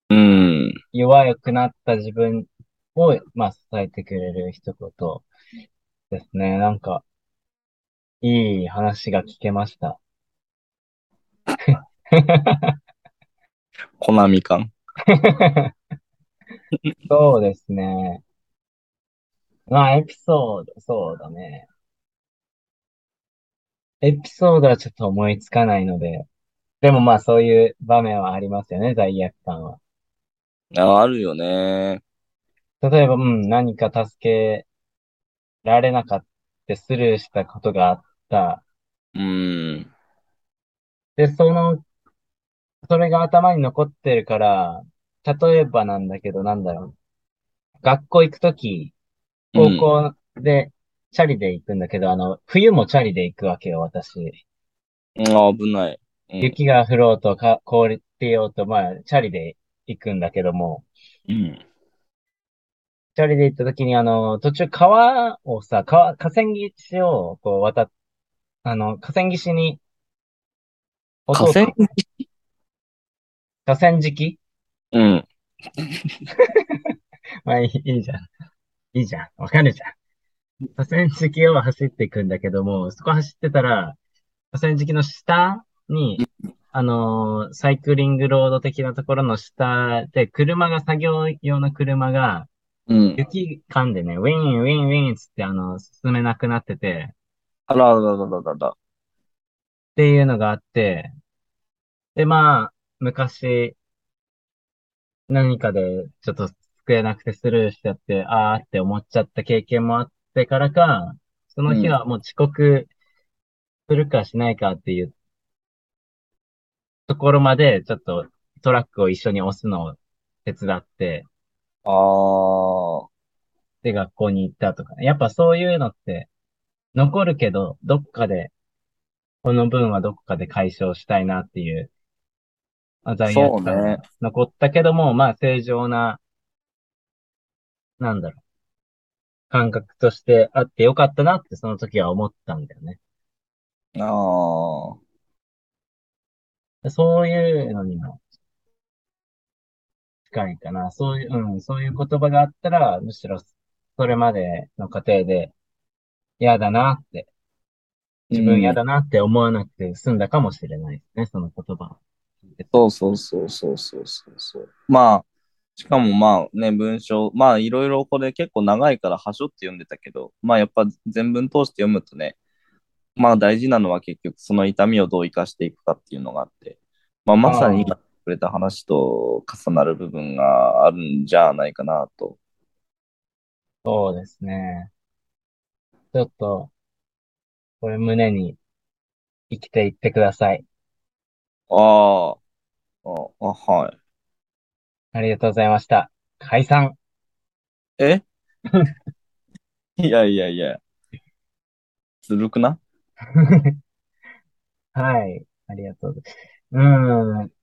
うん。弱くなった自分を、まあ、支えてくれる一言ですね。なんか、いい話が聞けました。コナミ感。そうですね。まあ、エピソード、そうだね。エピソードはちょっと思いつかないので、でもまあそういう場面はありますよね、罪悪感は。ああるよね。例えば、うん、何か助けられなかった、スルーしたことがあった。うん。で、その、それが頭に残ってるから、例えばなんだけど、なんだろう。学校行くとき、うん高校でチャリで行くんだけど、あの、冬もチャリで行くわけよ、私。うんあ危ない。うん。雪が降ろうとか、凍ってようと、まあ、チャリで行くんだけども、うん。チャリで行った時に、あの、途中川をさ、川、河川岸を、こう、渡っ、あの、河川岸に、河川河川敷？うん。まあいい、いいじゃん。いいじゃん。わかるじゃん。河川敷を走っていくんだけども、そこ走ってたら、河川敷の下に、あのーサイクリングロード的なところの下で、車が、作業用の車が、うん。雪噛んでね、ウィン、ウィン、ウィンつって、あの、進めなくなってて、あらららららら。っていうのがあって、で、まあ、昔、何かでちょっと救えなくてスルーしちゃって、あーって思っちゃった経験もあってからか、その日はもう遅刻するかしないかっていうところまで、ちょっとトラックを一緒に押すのを手伝って、ああ。で、学校に行ったとかね。やっぱそういうのって、残るけど、どっかで、この分はどこかで解消したいなっていう、あ罪悪感が残ったけども、まあ正常な、なんだろう、感覚としてあってよかったなってその時は思ったんだよね。ああ。そういうのにも近いかな。そういう、うん、そういう言葉があったら、むしろそれまでの過程で嫌だなって、自分嫌だなって思わなくて済んだかもしれないですね、その言葉。そうそうそうそうそうそうそう。まあ、しかもまあね、文章、まあいろいろこれ結構長いから端折って読んでたけど、まあやっぱ全文通して読むとね、まあ大事なのは結局その痛みをどう生かしていくかっていうのがあって、まあまさに今くれた話と重なる部分があるんじゃないかなと。そうですね。ちょっと、これ胸に生きていってください。ああ、あ、あはい。ありがとうございました。解散。え？いやいやいや。ずるくな はい。ありがとうございます。うーん。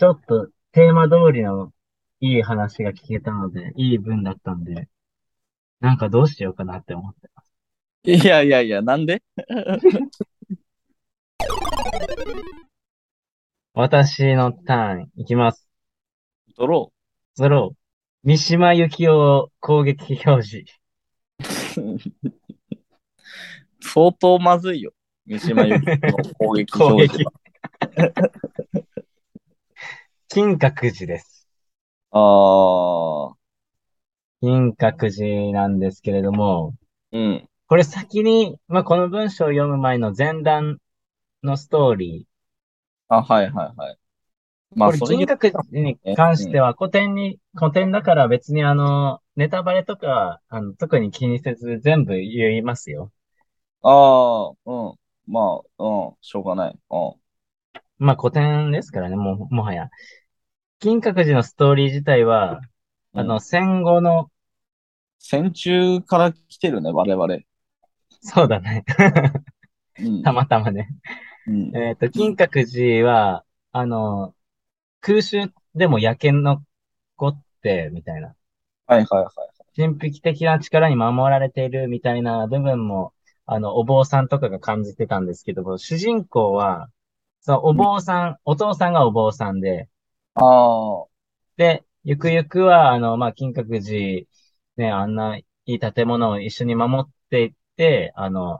ちょっとテーマ通りのいい話が聞けたので、いい文だったんで、なんかどうしようかなって思ってます。いやいやいや、なんで？私のターン、いきます。ドロゾロー。三島由紀夫攻撃表示。ー。相当まずいよ。三島由紀夫の攻撃攻表示撃。金閣寺です。ああ、金閣寺なんですけれども、うん。これ先に、まあ、この文章を読む前の前段のストーリあ、はいはいはい。ー。まあ、これ金閣寺に関しては古典に、古典だから別にあの、ネタバレとか、あの、特に気にせず全部言いますよ。ああ、うん。まあ、うん。しょうがない。うん。まあ、古典ですからね、もう、もはや。金閣寺のストーリー自体は、あの、うん戦後の、戦中から来てるね、我々。そうだね。うん。たまたまね。うん。えっと、金閣寺は、あの、空襲でも焼け残って、みたいな。はいはいはい。神秘的な力に守られているみたいな部分も、あの、お坊さんとかが感じてたんですけども、主人公は、そのお坊さん、お父さんがお坊さんで、ああ、で、ゆくゆくは、あの、まあ、金閣寺、ね、あんないい建物を一緒に守っていって、あの、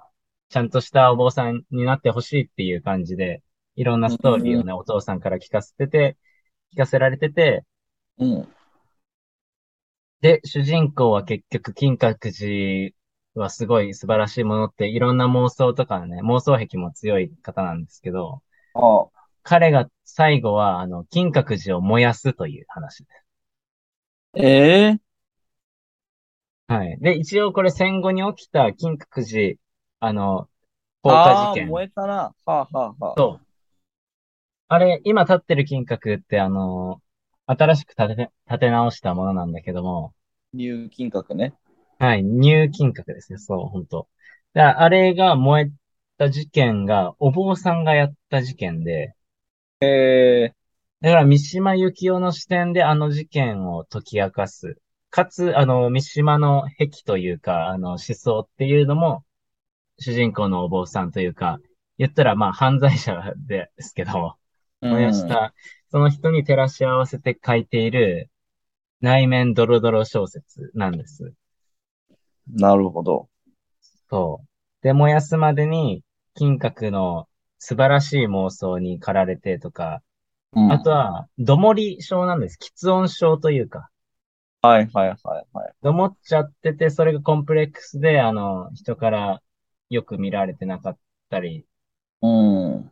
ちゃんとしたお坊さんになってほしいっていう感じで、いろんなストーリーをね、お父さんから聞かせてて、聞かせられてて、うん。で、主人公は結局金閣寺はすごい素晴らしいものって、いろんな妄想とかね、妄想癖も強い方なんですけど、ああ、彼が最後は、あの、金閣寺を燃やすという話です。ええはい。で、一応これ戦後に起きた金閣寺、あの、放火事件。燃えたな。はあはあはあ。そう。あれ、今建ってる金閣って、あの、新しく建て、建て直したものなんだけども、入金閣ね。はい、ニュー金閣ですね、そう、本当だあれが燃えった事件が、お坊さんがやった事件で、えだから三島由紀夫の視点であの事件を解き明かす。かつ、あの、三島の癖というか、あの、思想っていうのも、主人公のお坊さんというか、言ったらまあ犯罪者ですけど、ー、燃やした、その人に照らし合わせて書いている内面ドロドロ小説なんです。うんなるほど。そう。で、燃やすまでに、金閣の素晴らしい妄想に駆られてとか、うんあとは、どもり症なんです。喫音症というか、はいはいはいはい。どもっちゃってて、それがコンプレックスで、あの、人からよく見られてなかったりうん。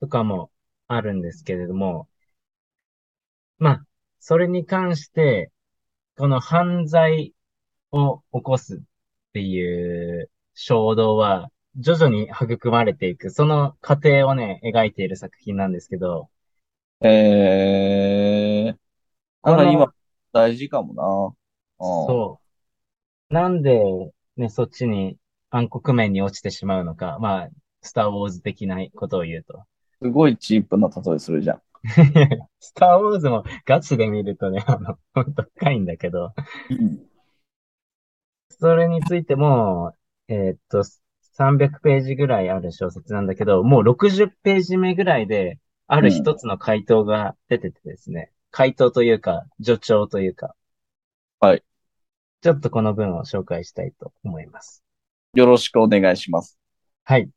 とかもあるんですけれども、まあ、それに関して、この犯罪を起こすっていう衝動は、徐々に育まれていく、その過程をね、描いている作品なんですけど、えー、このなんか今、大事かもな。うんそう。なんで、ね、そっちに暗黒面に落ちてしまうのか。まあ、スター・ウォーズ的なことを言うと。すごいチープな例えするじゃん。スター・ウォーズもガチで見るとね、あの、ほんと深いんだけど、それについても、えーっと、300ページぐらいある小説なんだけど、もう60ページ目ぐらいで、ある一つの回答が出ててですね、回答というか、助長というか。はい。ちょっとこの文を紹介したいと思います。よろしくお願いします。はい。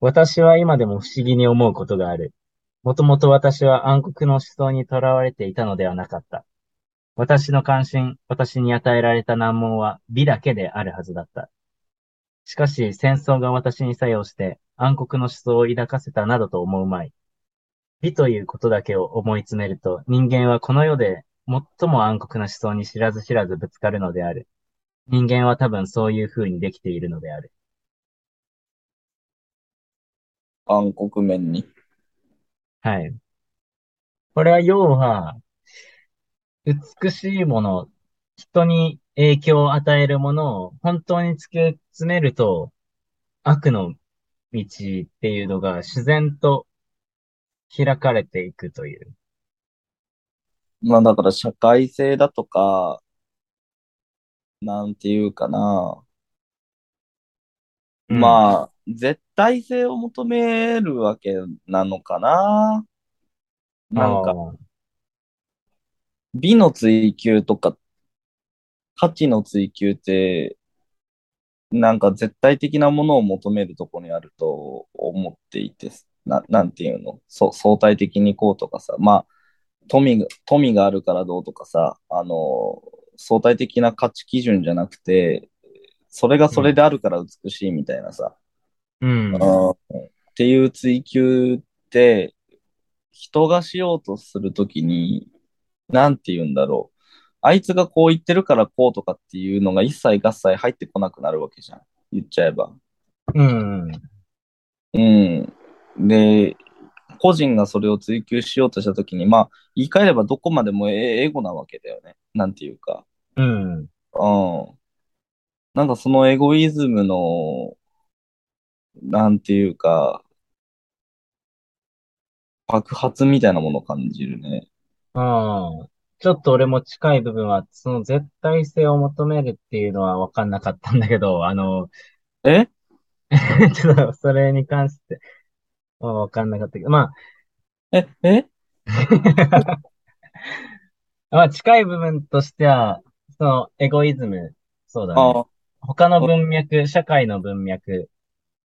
私は今でも不思議に思うことがある。もともと私は暗黒の思想にとらわれていたのではなかった。私の関心、私に与えられた難問は美だけであるはずだった。しかし戦争が私に作用して暗黒の思想を抱かせたなどと思うまい。美ということだけを思い詰めると人間はこの世で最も暗黒な思想に知らず知らずぶつかるのである。人間は多分そういう風にできているのである。暗黒面に？はい。これは要は、美しいもの、人に影響を与えるものを本当に突き詰めると、悪の道っていうのが自然と開かれていくという。まあだから社会性だとか、なんていうかな。うんまあ、絶対性を求めるわけなのかな。なんか、美の追求とか、価値の追求って、なんか絶対的なものを求めるところにあると思っていて、な、なんていうの？そ相対的にこうとかさ、まあ、富が、富があるからどうとかさ、あの、相対的な価値基準じゃなくて、それがそれであるから美しいみたいなさ、うん。うんっていう追求って、人がしようとするときに、なんて言うんだろう。あいつがこう言ってるからこうとかっていうのが一切合切入ってこなくなるわけじゃん。言っちゃえば。うん。うん。で、個人がそれを追求しようとしたときに、まあ、言い換えればどこまでもエエゴなわけだよね。なんていうか。うん。うん。なんかそのエゴイズムの、なんていうか、爆発みたいなものを感じるね。ああ。ちょっと俺も近い部分は、その絶対性を求めるっていうのは分かんなかったんだけど、あの、え？ちょっとそれに関しては分かんなかったけど、まええ？あ、まあ近い部分としては、そのエゴイズム、そうだね。あ他の文脈、社会の文脈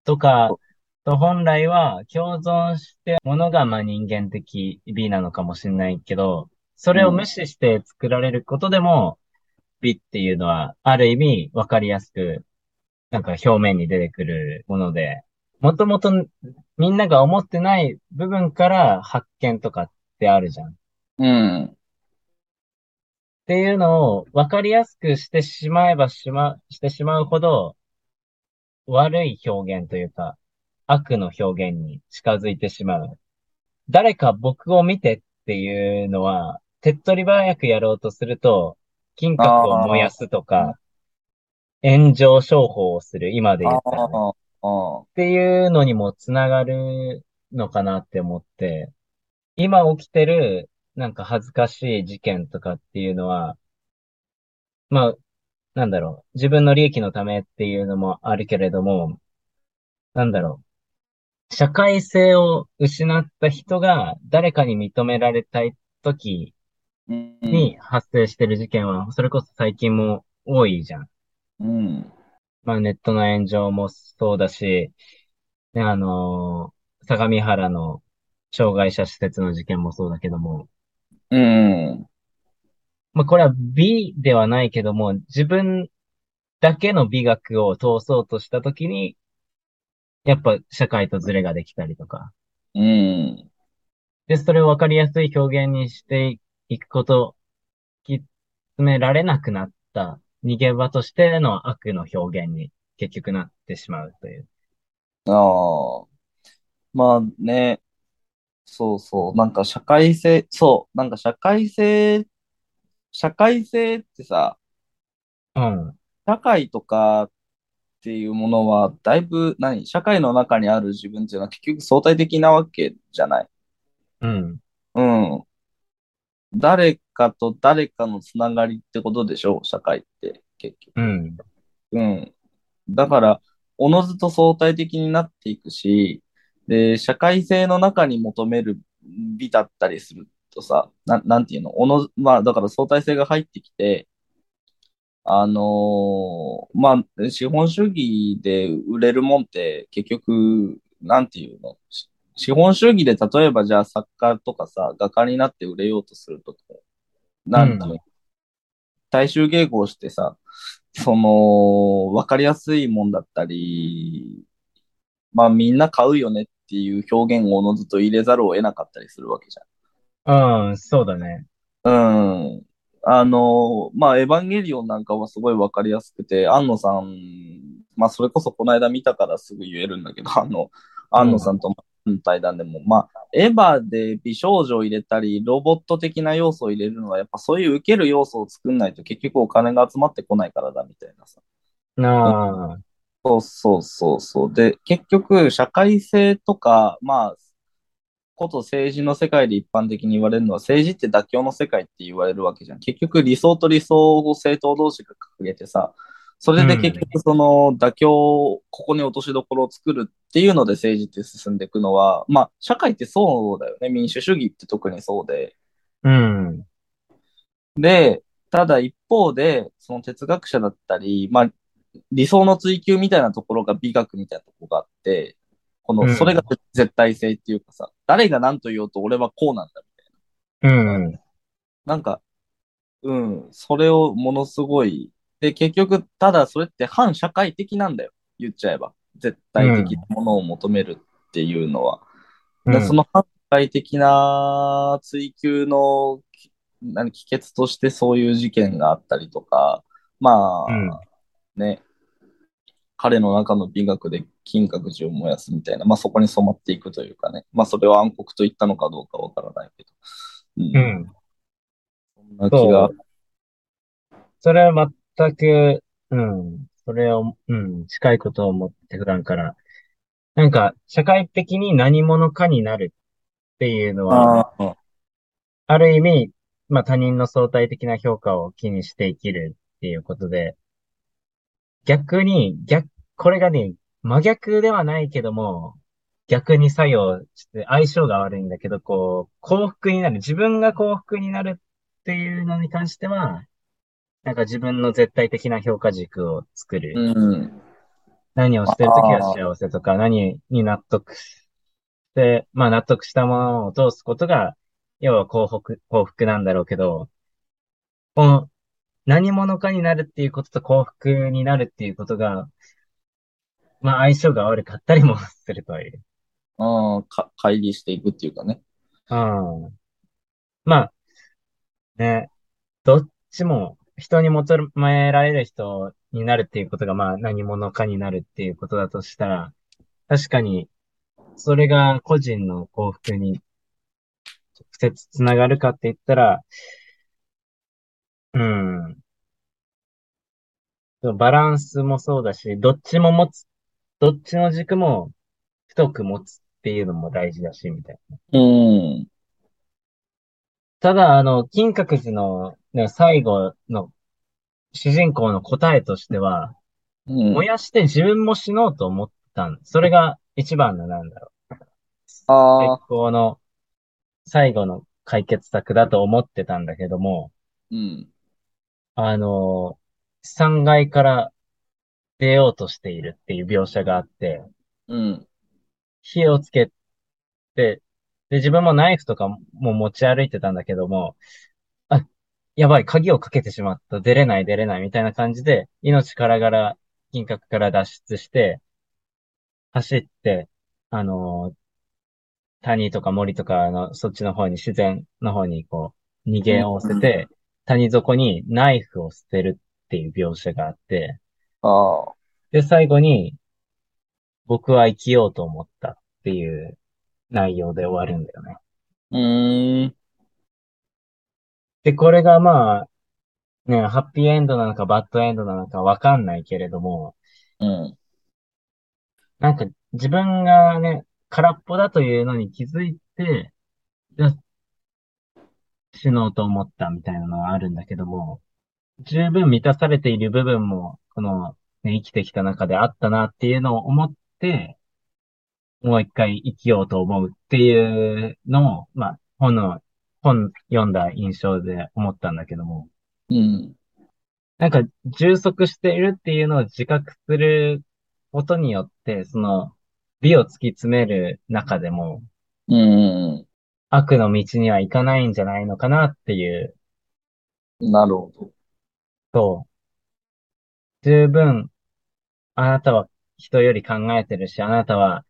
とかと本来は共存してものがまあ人間的美なのかもしれないけど、それを無視して作られることでも美っていうのはある意味わかりやすくなんか表面に出てくるもので、もともとみんなが思ってない部分から発見とかってあるじゃん。うん。っていうのをわかりやすくしてしまえばしま、してしまうほど悪い表現というか悪の表現に近づいてしまう。誰か僕を見てっていうのは手っ取り早くやろうとすると金閣を燃やすとか炎上商法をする今で言ったらねっていうのにもつながるのかなって思って、今起きてるなんか恥ずかしい事件とかっていうのは、まあ、なんだろう、自分の利益のためっていうのもあるけれども、なんだろう、社会性を失った人が誰かに認められたい時うん。に発生してる事件は、それこそ最近も多いじゃん。うん。まあネットの炎上もそうだし、ね、あのー相模原の障害者施設の事件もそうだけども、うん。まあこれは美ではないけども、自分だけの美学を通そうとしたときに、やっぱ社会とズレができたりとか。うん。で、それをわかりやすい表現にしていくこと、き詰められなくなった逃げ場としての悪の表現に結局なってしまうという。ああ。まあね、そうそう。なんか社会性、そう。なんか社会性、社会性ってさ、うん。社会とかっていうものは、だいぶ、何？社会の中にある自分っていうのは結局相対的なわけじゃない？うん。うん。誰かと誰かのつながりってことでしょ社会って、結局。うん。うん。だから、おのずと相対的になっていくし、で、社会性の中に求める美だったりするとさ、な、なんていうの？おの、まあ、だから相対性が入ってきて、あのーまあ、資本主義で売れるもんって結局、なんていうの？し資本主義で例えばじゃあ作家とかさ、画家になって売れようとすると、なんていうの、うん大衆迎合してさ、その、わかりやすいもんだったり、まあみんな買うよねっていう表現をおのずと入れざるを得なかったりするわけじうん、そうだね。ゃん。うん。あの、まあエヴァンゲリオンなんかはすごいわかりやすくて、安野さん、まあそれこそこの間見たからすぐ言えるんだけど、あの、安野さんとの対談でも、まあ、エヴァで美少女を入れたり、ロボット的な要素を入れるのは、やっぱそういう受ける要素を作んないと結局お金が集まってこないからだみたいなさ。なあ、そうそうそうそう。で、結局、社会性とか、まあ、こと政治の世界で一般的に言われるのは、政治って妥協の世界って言われるわけじゃん。結局、理想と理想を政党同士が掲げてさ、それで結局、その妥協、ここに落としどころを作るっていうので政治って進んでいくのは、まあ、社会ってそうだよね。民主主義って特にそうで。うん。で、ただ一方で、その哲学者だったり、まあ、理想の追求みたいなところが美学みたいなところがあって、この、うんそれが絶対性っていうかさ、誰が何と言おうと俺はこうなんだみたいうん。な。なんか、うん、それをものすごい、で、結局、ただそれって反社会的なんだよ。言っちゃえば。絶対的なものを求めるっていうのは。でその反社会的な追求の何帰結としてそういう事件があったりとか、まあ、うんね、彼の中の美学で金閣寺を燃やすみたいな、まあそこに染まっていくというかね、まあそれを暗黒と言ったのかどうかわからないけど、うん、うん。そんな気がそ、それは全く、うん。それを、うん、近いことを思って普段から。なんか、社会的に何者かになるっていうのは、ああ、ある意味、まあ他人の相対的な評価を気にして生きるっていうことで、逆に、逆、これがね、真逆ではないけども、逆に作用して相性が悪いんだけど、こう、幸福になる。自分が幸福になるっていうのに関しては、なんか自分の絶対的な評価軸を作る。うん、何をしてるときは幸せとか、何に納得して、まあ納得したものを通すことが、要は幸福、幸福なんだろうけど、この何者かになるっていうことと幸福になるっていうことが、まあ相性が悪かったりもするという。うん、か、乖離していくっていうかね。うん。まあ、ね、どっちも人に求められる人になるっていうことが、まあ何者かになるっていうことだとしたら、確かに、それが個人の幸福に直接つながるかって言ったら、うん。バランスもそうだし、どっちも持つっどっちの軸も太く持つっていうのも大事だし、みたいな。うん。ただ、あの、金閣寺の、ね、最後の主人公の答えとしては、うん。燃やして自分も死のうと思ったん。それが一番のなんだろう。ああ、最高の最後の解決策だと思ってたんだけども、うん。あの、3階から出ようとしているっていう描写があって、うん。火をつけて、で、自分もナイフとかも持ち歩いてたんだけども、あ、やばい、鍵をかけてしまった、出れない出れないみたいな感じで、命からがら、銀閣から脱出して、走って、あのー谷とか森とかの、そっちの方に、自然の方にこう、逃げをせて、谷底にナイフを捨てるっていう描写があって、ああ、で、最後に、僕は生きようと思ったっていう内容で終わるんだよね。うーん。で、これがまあ、ね、ハッピーエンドなのかバッドエンドなのかわかんないけれども、うん。なんか自分がね、空っぽだというのに気づいて、じゃあ死のうと思ったみたいなのはあるんだけども、十分満たされている部分も、この、ね、生きてきた中であったなっていうのを思って、もう一回生きようと思うっていうのを、まあ、本の、本読んだ印象で思ったんだけども、うん。なんか、充足しているっていうのを自覚することによって、その、美を突き詰める中でも、うん。悪の道には行かないんじゃないのかなっていうなるほど。と、十分、あなたは人より考えてるし、あなたは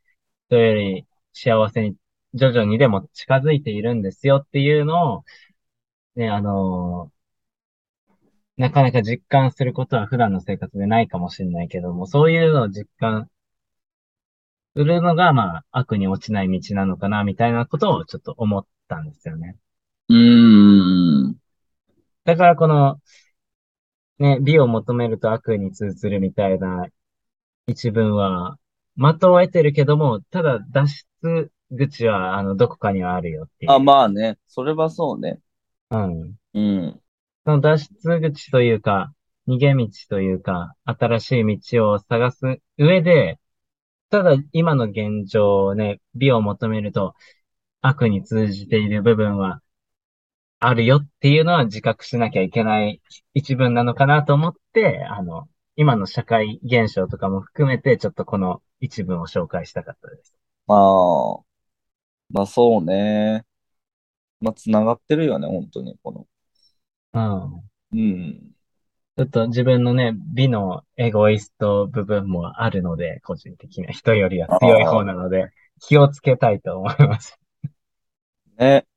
人より幸せに徐々にでも近づいているんですよっていうのを、ね、あのーなかなか実感することは普段の生活でないかもしれないけども、そういうのを実感するのが、まあ、悪に落ちない道なのかな、みたいなことをちょっと思ったんですよね。うーん。だからこの、ね、美を求めると悪に通ずるみたいな一文は、的を得てるけども、ただ脱出口は、あの、どこかにはあるよっていう。あ、まあね。それはそうね。うん。うん。その脱出口というか、逃げ道というか、新しい道を探す上で、ただ今の現状をね、美を求めると悪に通じている部分はあるよっていうのは自覚しなきゃいけない一文なのかなと思って、あの、今の社会現象とかも含めてちょっとこの一文を紹介したかったです。まあ、まあそうね。まあ、つながってるよね、本当に、この。うん。うん。ちょっと自分のね、美のエゴイスト部分もあるので、個人的な人よりは強い方なので、気をつけたいと思います。ね。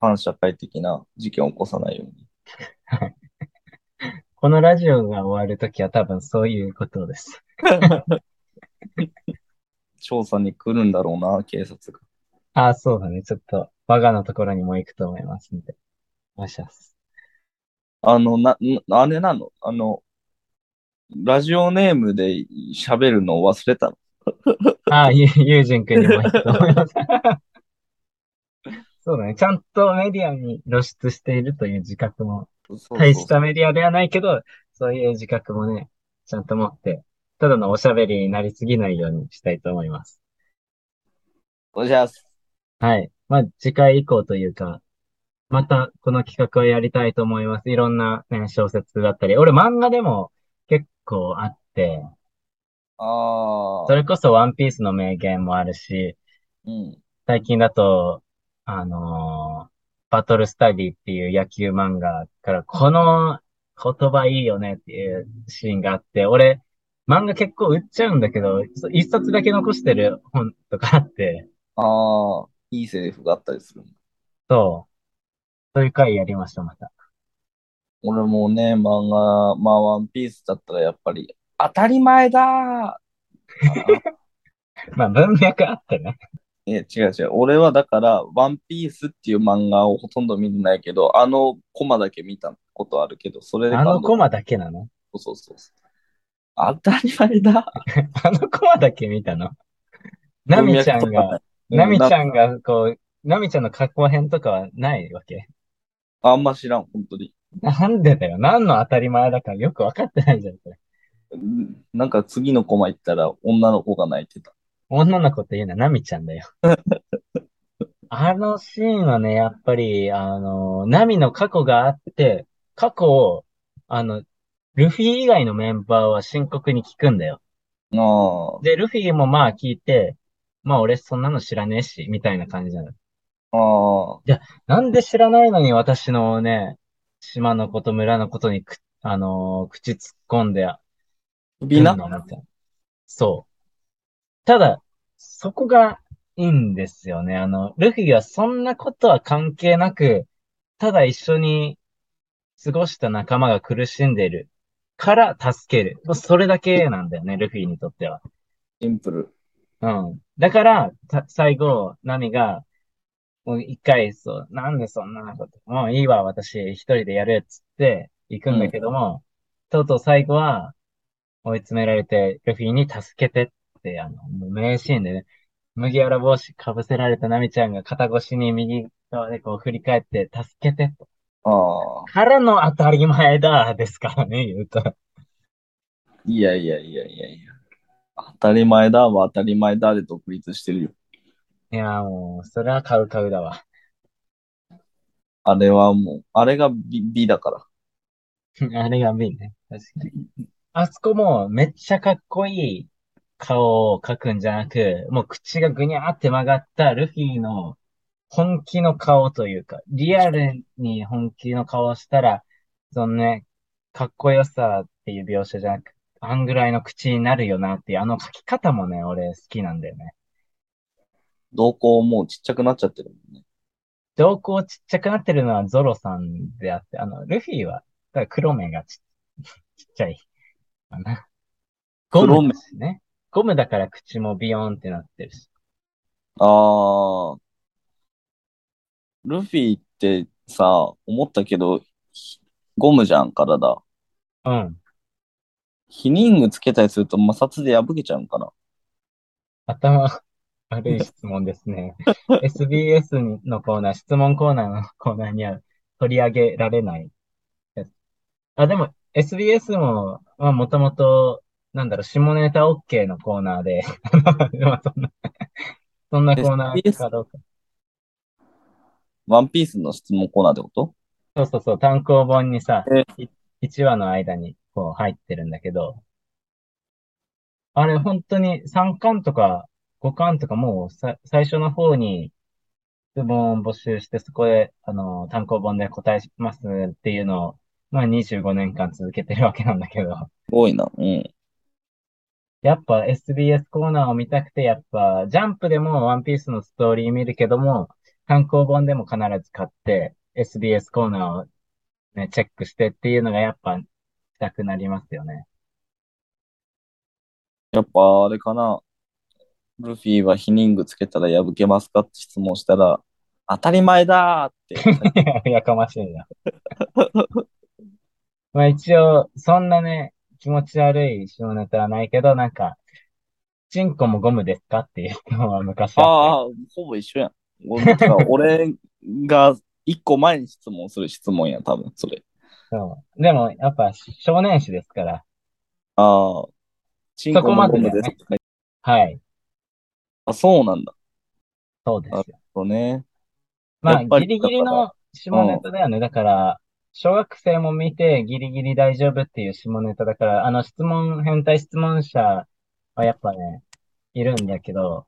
反社会的な事件を起こさないように。このラジオが終わるときは多分そういうことです。調査に来るんだろうな、警察が。ああ、そうだね。ちょっと、我がのところにも行くと思いますんで。お願いします。あの、な、なあれなの？あの、ラジオネームで喋るのを忘れたの？あ あ、ゆ、ゆうじんくんにも行くと思います。そうだね。ちゃんとメディアに露出しているという自覚も、大したメディアではないけど、そういう自覚もね、ちゃんと持って、ただのおしゃべりになりすぎないようにしたいと思います。おじゃす。はい。まあ、次回以降というか、またこの企画をやりたいと思います。いろんな、ね、小説だったり、俺漫画でも結構あって、ああ。それこそワンピースの名言もあるし、うん。最近だと、あのーバトルスタディっていう野球漫画から、この言葉いいよねっていうシーンがあって、俺、漫画結構売っちゃうんだけど、そ一冊だけ残してる本とかあって、ああ、いいセリフがあったりする。そう。そういう回やりました、また。俺もね、漫画、まあ、ワンピースだったらやっぱり、当たり前だ まあ、文脈あってね。いや、違う違う。俺はだから、ワンピースっていう漫画をほとんど見てないけど、あのコマだけ見たことあるけど、それであのコマだけなの？そうそうそう。当たり前だ。あのコマだけ見たの？ナミちゃんが、ナミちゃんが、こう、ナミちゃんの過去編とかはないわけ？あんま知らん、本当に。なんでだよ。何の当たり前だかよくわかってないじゃん、これ。うんなんか次のコマ行ったら女の子が泣いてた。女の子って言うのはナミちゃんだよ。あのシーンはね、やっぱり、あの、ナミの過去があって、過去を、あの、ルフィ以外のメンバーは深刻に聞くんだよ。あで、ルフィもまあ聞いて、まあ俺そんなの知らねえし、みたいな感じなの。あ、ああ、なんで知らないのに私のね、島のこと、村のことにく、あのー口突っ込んで首なくんのみたいな。そう。ただ、そこがいいんですよね。あの、ルフィはそんなことは関係なく、ただ一緒に過ごした仲間が苦しんでいるから助ける。それだけなんだよね、ルフィにとっては。シンプル。うん。だから、た最後、ナミが、もう一回、そう、なんでそんなこと、もういいわ、私一人でやるっつって行くんだけども、とうとう最後は追い詰められて、ルフィに助けてって、あの、もう名シーンでね、麦わら帽子かぶせられたナミちゃんが肩越しに右側でこう振り返って、助けてと。ああ、からの当たり前だ、ですからね、言うと。いやいやいやいやいや。当たり前だは当たり前だで独立してるよ。いや、もう、それは買う買うだわ。あれはもう、あれが美美だから。あれが美ね。確かに。あそこもめっちゃかっこいい顔を描くんじゃなく、もう口がぐにゃーって曲がったルフィの本気の顔というか、リアルに本気の顔をしたら、そのね、かっこよさっていう描写じゃなく、あんぐらいの口になるよなっていう、あの描き方もね、俺好きなんだよね。瞳孔もうちっちゃくなっちゃってるもんね。瞳孔ちっちゃくなってるのはゾロさんであって、あの、ルフィは、だ黒目がち ちっちゃいかな。ゴムだしね。ゴムだから口もビヨーンってなってるし。ああ。ルフィってさ、思ったけど、ひゴムじゃん、体。うん。ヒニングつけたりすると摩擦で破けちゃうんかな。頭悪い質問ですね。SBS のコーナー、質問コーナーのコーナーには取り上げられない。あ、でも SBS も、まあもともと、なんだろう、下ネタ OK のコーナーで、まあそんな、そんなコーナーかどうか。ワンピースの質問コーナーってこと？そうそうそう、単行本にさえ、1話の間にこう入ってるんだけど、あれ本当に3巻とか5巻とかもうさ最初の方に質問を募集してそこであの単行本で答えますっていうのを、まあ25年間続けてるわけなんだけど、すごいな。うん。やっぱ SBS コーナーを見たくて、やっぱジャンプでもワンピースのストーリー見るけども、単行本でも必ず買って、SBS コーナーをね、チェックしてっていうのがやっぱしたくなりますよね。ややっぱあれかな。ルフィはヒニングつけたら破けますかって質問したら、当たり前だーって。やかましいな。まあ一応、そんなね、気持ち悪い下ネタはないけど、なんか、チンコもゴムですかっていう質問は昔あっああ、ほぼ一緒やん。俺が一個前に質問する質問や、多分、それ。て。そう。でも、やっぱ少年誌ですから。ああ、チンコもゴムですとか。はい。あ、そうなんだ。そうですよ。そうね。まあ、ギリギリの下ネタだよね。だから、小学生も見てギリギリ大丈夫っていう下ネタだから、あの質問、変態質問者はやっぱね、いるんだけど、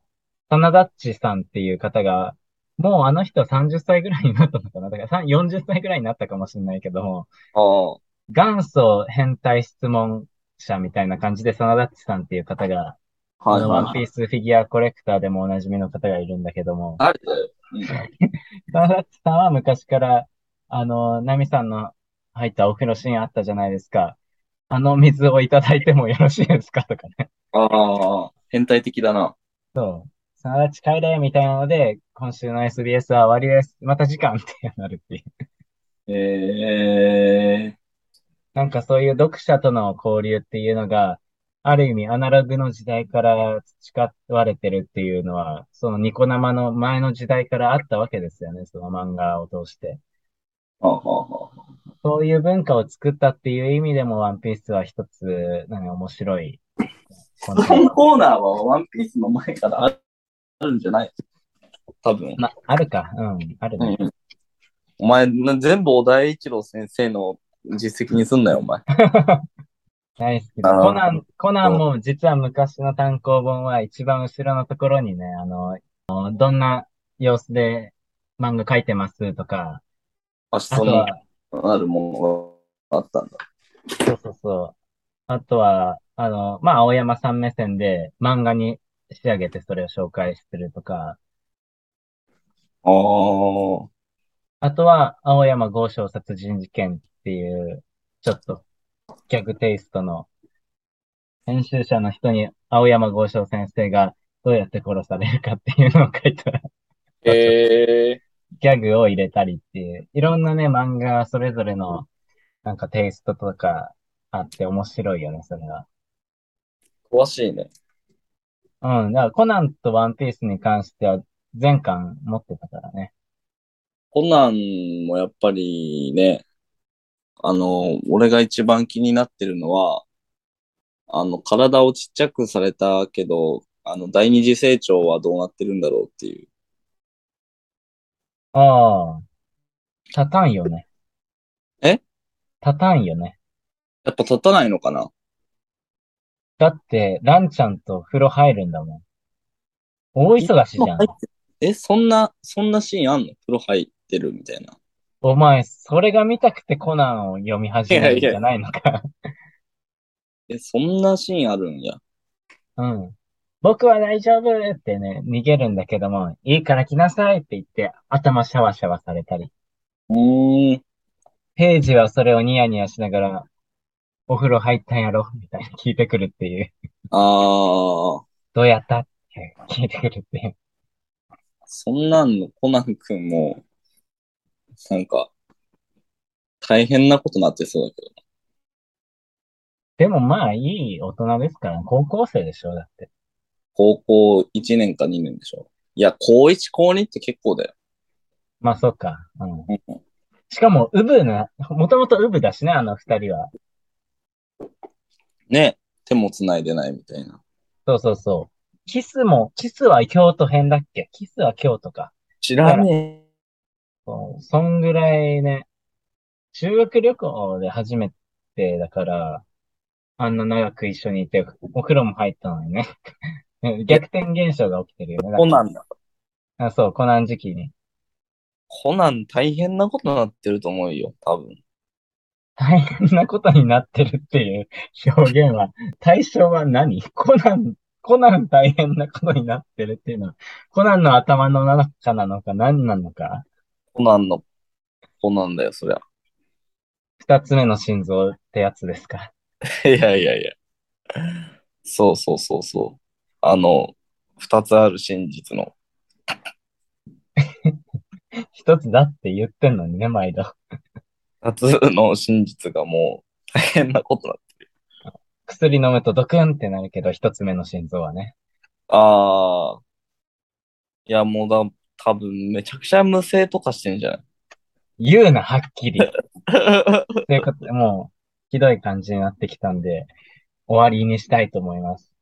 サナダッチさんっていう方が、もうあの人30歳ぐらいになったのかなだからさ40歳ぐらいになったかもしれないけど元祖変態質問者みたいな感じで、サナダッチさんっていう方が、あはいのワンピー。スフィギュアコレクターでもおなじみの方がいるんだけども、あれだよ。うんサナダッチさんは昔から、あの、ナミさんの入ったお風呂シーンあったじゃないですか。あの水をいただいてもよろしいですかとかね。ああ、変態的だな。そう。サナダッチ帰れみたいなので、今週の SBS は終わりです。また時間ってなるっていう。ええなんかそういう読者との交流っていうのが、ある意味アナログの時代から培われてるっていうのは、そのニコ生の前の時代からあったわけですよね、その漫画を通して。そういう文化を作ったっていう意味でも、ワンピースは一つ、何、面白い。このコーナーはワンピースの前からああるんじゃない？多分。ま、あるか。うん、あるね。うん。お前、な全部小田栄一郎先生の実績にすんなよ、お前。大好きコナン、コナンも実は昔の単行本は一番後ろのところにね、あの、どんな様子で漫画描いてますとか、あ、あそのあるものがあったんだ。そうそうそう。あとは、あの、まあ、青山さん目線で漫画に仕上げてそれを紹介するとか、ああ。あとは、青山豪商殺人事件っていう、ちょっと、ギャグテイストの、編集者の人に青山豪商先生がどうやって殺されるかっていうのを書いた ええギャグを入れたりっていう、いろんなね、漫画それぞれの、なんかテイストとかあって面白いよね、それは。詳しいね。うん。だからコナンとワンピースに関しては全巻持ってたからね。コナンもやっぱりね、あの、俺が一番気になってるのは、あの、体をちっちゃくされたけど、あの、第二次成長はどうなってるんだろうっていう。ああ。立たんよね。え？立たんよね。やっぱ立たないのかな？だって、ランちゃんと風呂入るんだもん。大忙しじゃん入。ってえ、そんな、そんなシーンあんの？風呂入ってるみたいな。お前、それが見たくてコナンを読み始めるんじゃないのか。え、そんなシーンあるんや。うん。僕は大丈夫ってね、逃げるんだけども、いいから来なさいって言って、頭シャワシャワされたり。うーん。ページはそれをニヤニヤしながら、お風呂入ったんやろ？みたいな聞いてくるっていう。あー、どうやった？って聞いてくるっていう。そんなんのコナン君も、なんか、大変なことになってそうだけど。でもまあ、いい大人ですから、高校生でしょだって。高校1年か2年でしょ。いや、高1、高2って結構だよ。まあ、そっか。うん。うんしかも、ウブな、もともとウブだしね、あの二人は。ね、手も繋いでないみたいな。そうそうそう。キスも、キスは京都編だっけ？キスは京都か。知らねそうそんぐらいね、修学旅行で初めてだから、あんな長く一緒にいて、お風呂も入ったのにね。逆転現象が起きてるよね。え。コナンだ。あ、そう、コナン時期に。コナン大変なことになってると思うよ、多分。大変なことになってるっていう表現は、対象は何？コナン、コナン大変なことになってるっていうのは、コナンの頭の中なのか何なのか、コナンの、コナンだよ、そりゃ。二つ目の心臓ってやつですか？いやいやいや。そうそうそうそう。あの、二つある真実の。一つだって言ってんのにね、毎度。二つの真実がもう大変なことになってる。薬飲むとドクンってなるけど、一つ目の心臓はね。ああ。いや、もうだ、多分めちゃくちゃ無声とかしてんじゃない？言うな、はっきり。ということで、もう、ひどい感じになってきたんで、終わりにしたいと思います。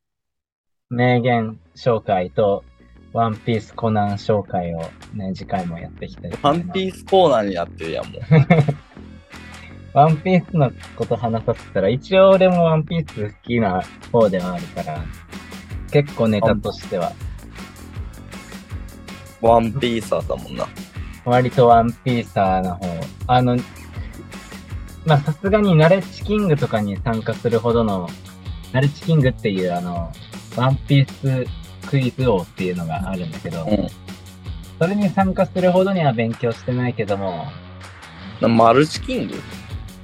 名言紹介と、ワンピースコナン紹介をね、次回もやっていきたいとワ思います。ンピースコーナーになってるやん、もう。ワンピースのこと話させたら、一応俺もワンピース好きな方ではあるから、結構ネタとしては、ワンピーサーだもんな。割とワンピーサーな方。あの、まあ、さすがにナレッジキングとかに参加するほどの、ナレッジキングっていうあの、ワンピースクイズ王っていうのがあるんだけど、うんそれに参加するほどには勉強してないけども、なマルチキング？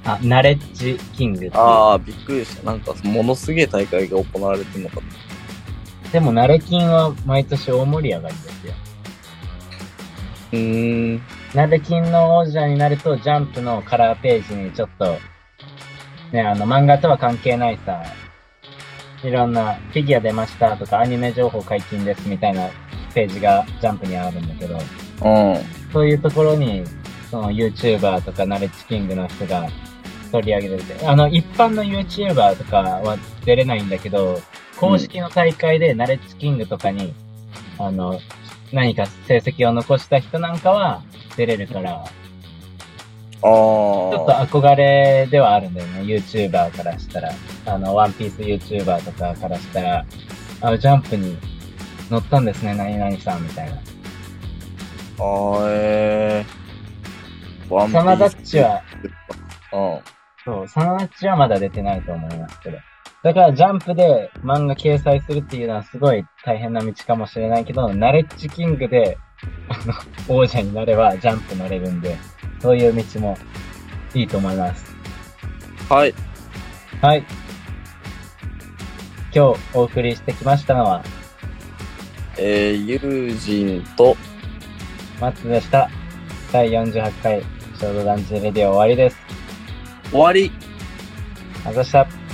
あ、ナレッジキングっていう。ああ、びっくりした。なんか、ものすげえ大会が行われてるのかと。でもナレキンは毎年大盛り上がりですよ。うーん。ナレキンの王者になると、ジャンプのカラーページにちょっと、ね、あの、漫画とは関係ないさ、いろんなフィギュア出ましたとかアニメ情報解禁ですみたいなページがジャンプにあるんだけど、うん。そういうところに、その YouTuber とかナレッジキングの人が取り上げてて、あの、一般の YouTuber とかは出れないんだけど、公式の大会でナレッジキングとかに、あの、何か成績を残した人なんかは出れるから、あちょっとあ。憧れではあるんだよね、YouTuber からしたら。あの、ワンピース YouTuber とかからしたら、あの、ジャンプに乗ったんですね、何々さんみたいな。あーえー。ワンピサナダ。ッチは、うん。そう、サナダッチはまだ出てないと思いますけど。だからジャンプで漫画掲載するっていうのはすごい大変な道かもしれないけど、ナレッジキングで、あの、王者になればジャンプ乗れるんで、そういう道もいいと思います。はい。はい。今日お送りしてきましたのは、えー、ユージンと、松でした。第48回、ショートダンジレディオ終わりです。終わりありがとうございました。